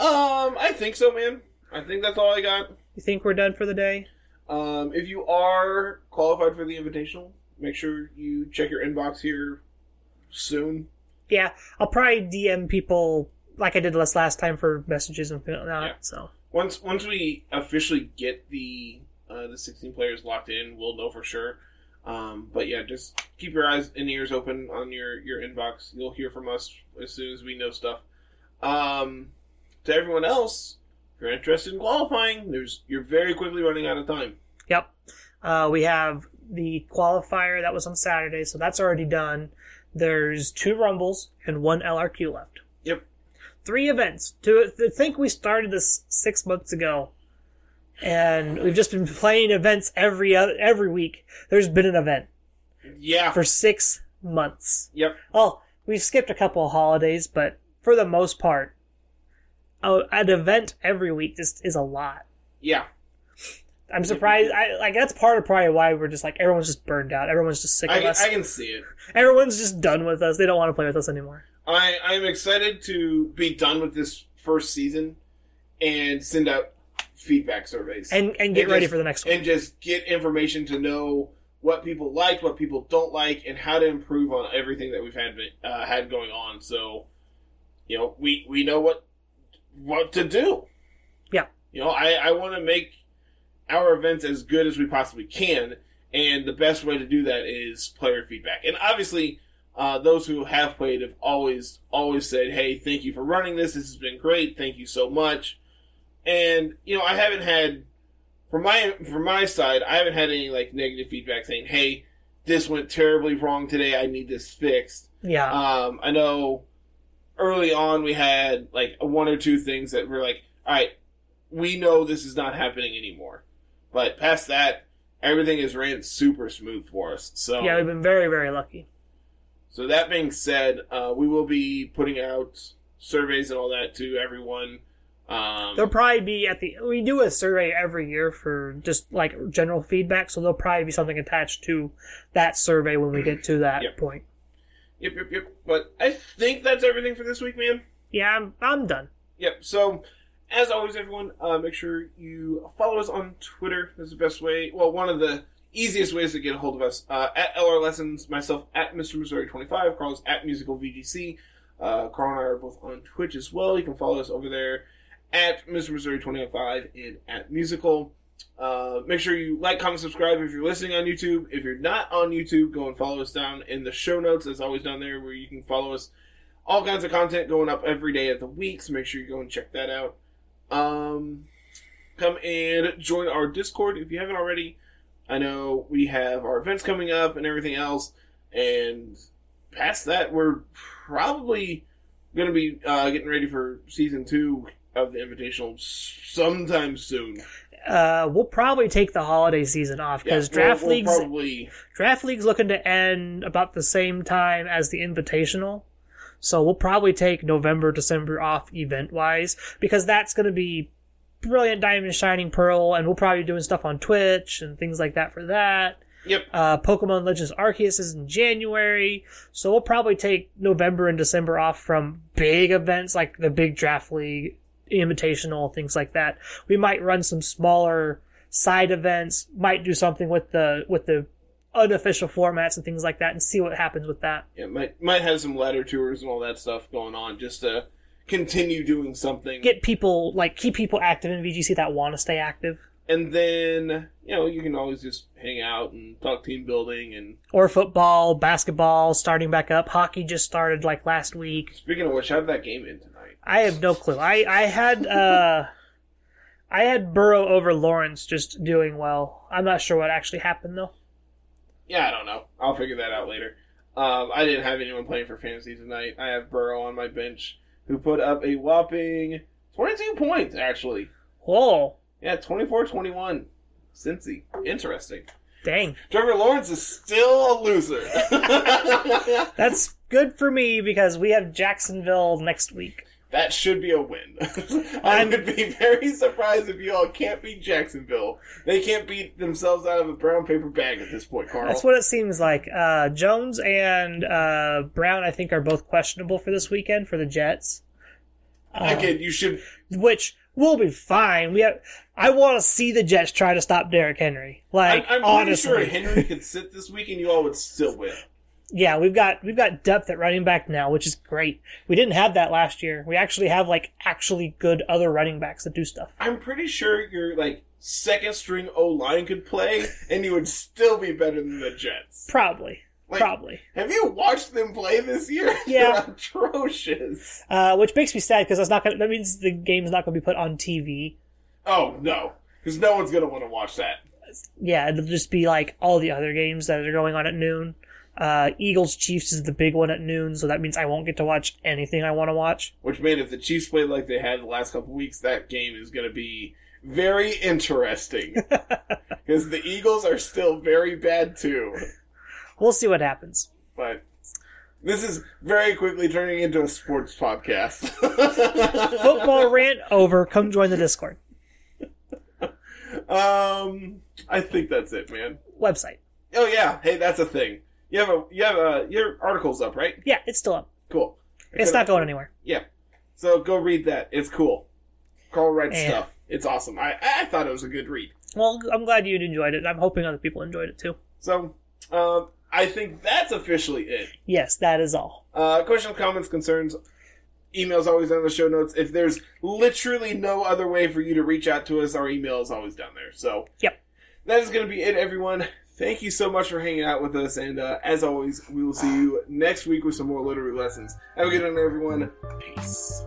I think so, man. I think that's all I got. You think we're done for the day? Um, if you are qualified for the invitational, make sure you check your inbox here soon. Yeah, I'll probably DM people like I did last last time for messages and whatnot. Yeah. So Once once we officially get the uh, the 16 players locked in, we'll know for sure. Um, but yeah, just keep your eyes and ears open on your your inbox. You'll hear from us as soon as we know stuff. Um, to everyone else, if you're interested in qualifying, there's you're very quickly running out of time. Yep. Uh, we have the qualifier that was on Saturday, so that's already done. There's two Rumbles and one LRQ left. Three events. To, to think we started this six months ago, and we've just been playing events every other, every week. There's been an event Yeah. for six months. yep. Well, we've skipped a couple of holidays, but for the most part, oh, an event every week just is a lot. Yeah. I'm surprised. I like that's part of probably why we're just like everyone's just burned out. Everyone's just sick of can, us. I can see it. Everyone's just done with us. They don't want to play with us anymore. I I'm excited to be done with this first season and send out feedback surveys And and get And ready just- for the next one. and just get information to know what people like, what people don't like, and how to improve on everything that we've had uh, had going on. So, you know, we we know what what to do. Yeah. You know, I I want to make our events as good as we possibly can, and the best way to do that is player feedback. And obviously, uh, those who have played have always always said, "Hey, thank you for running this. This has been great. Thank you so much." And you know, I haven't had from my from my side, I haven't had any like negative feedback saying, "Hey, this went terribly wrong today. I need this fixed." yeah, Um, I know early on we had like one or two things that were like, "All right, we know this is not happening anymore," but past that, everything has ran super smooth for us. So yeah, we've been very very lucky. So that being said, uh, we will be putting out surveys and all that to everyone. Um, There'll probably be at the we do a survey every year for just like general feedback, so there'll probably be something attached to that survey when we get to that Yep. point. Yep, yep, yep. But I think that's everything for this week, man. Yeah, I'm I'm done. Yep. So, as always, everyone, uh, make sure you follow us on Twitter. That's the best way. Well, one of the easiest ways to get a hold of us. Uh, at LR Lessons, myself at Mr. Missouri 25, Carl's at Musical VGC. Uh, Carl and I are both on Twitch as well. You can follow us over there at Mr. Missouri 25 and at Musical. Uh, make sure you like, comment, subscribe if you're listening on YouTube. If you're not on YouTube, go and follow us down in the show notes. That's always down there where you can follow us all kinds of content going up every day of the week, so make sure you go and check that out. Um, come and join our Discord if you haven't already. I know we have our events coming up and everything else, and past that, we're probably going to be uh, getting ready for season two of the Invitational sometime soon. Uh, we'll probably take the holiday season off because Yeah, draft we'll- we'll leagues probably draft league's looking to end about the same time as the invitational. So we'll probably take November, December off event wise because that's going to be brilliant diamond shining pearl and we'll probably be doing stuff on Twitch and things like that for that. yep. Uh, Pokemon Legends Arceus is in January, so we'll probably take November and December off from big events like the big draft league, invitational, things like that. We might run some smaller side events, might do something with the with the unofficial formats and things like that, and see what happens with that. Yeah, might might have some ladder tours and all that stuff going on just to continue doing something. Get people like keep people active in VGC that want to stay active, and then you know you can always just hang out and talk team building. And or football, basketball starting back up. Hockey just started like last week. speaking of which, how did that game end tonight? I have no clue. I I had uh I had Burrow over Lawrence just doing well. I'm not sure what actually happened though. Yeah, I don't know. I'll figure that out later. Um, I didn't have anyone playing for fantasy tonight. I have Burrow on my bench, who put up a whopping 22 points, actually. Whoa, Yeah, 24-21. Cincy. Interesting. dang. Trevor Lawrence is still a loser. <laughs> That's good for me because we have Jacksonville next week. That should be a win. <laughs> I would be very surprised if you all can't beat Jacksonville. They can't beat themselves out of a brown paper bag at this point, Carl. That's what it seems like. Uh, Jones and uh, Brown, I think, are both questionable for this weekend for the Jets. Uh, Again, you should. which will be fine. We have. I want to see the Jets try to stop Derrick Henry. Like I'm, I'm pretty honestly, sure Henry could sit this week and you all would still win. Yeah, we've got we've got depth at running back now, which is great. We didn't have that last year. We actually have like actually good other running backs that do stuff. I'm pretty sure your like second string O line could play, and you would still be better than the Jets. Probably, Like, probably. Have you watched them play this year? <laughs> Yeah. They're atrocious. Uh, which makes me sad because that's not gonna. That means the game's not going to be put on TV. Oh no, because no one's gonna want to watch that. yeah, it'll just be like all the other games that are going on at noon. Uh, Eagles Chiefs is the big one at noon, so that means I won't get to watch anything I want to watch. Which man, if the Chiefs play like they had the last couple weeks, that game is gonna be very interesting. <laughs> Because the Eagles are still very bad too. We'll see what happens. But this is very quickly turning into a sports podcast. <laughs> <laughs> Football rant over. Come join the Discord Um, I think that's it, man. website. Oh yeah, hey, that's a thing. You have a you have a your article's up, right? Yeah, it's still up. Cool. It's not going anywhere. Yeah. So go read that. It's cool. Carl writes Yeah. stuff. It's awesome. I I thought it was a good read. Well, I'm glad you enjoyed it. I'm hoping other people enjoyed it too. So, um, I think that's officially it. Yes, that is all. Uh, questions, comments, concerns, emails always on the show notes. If there's literally no other way for you to reach out to us, our email is always down there. So, Yep. that is going to be it, everyone. Thank you so much for hanging out with us, and uh, as always, we will see you next week with some more literary lessons. Have a good one, everyone. Peace.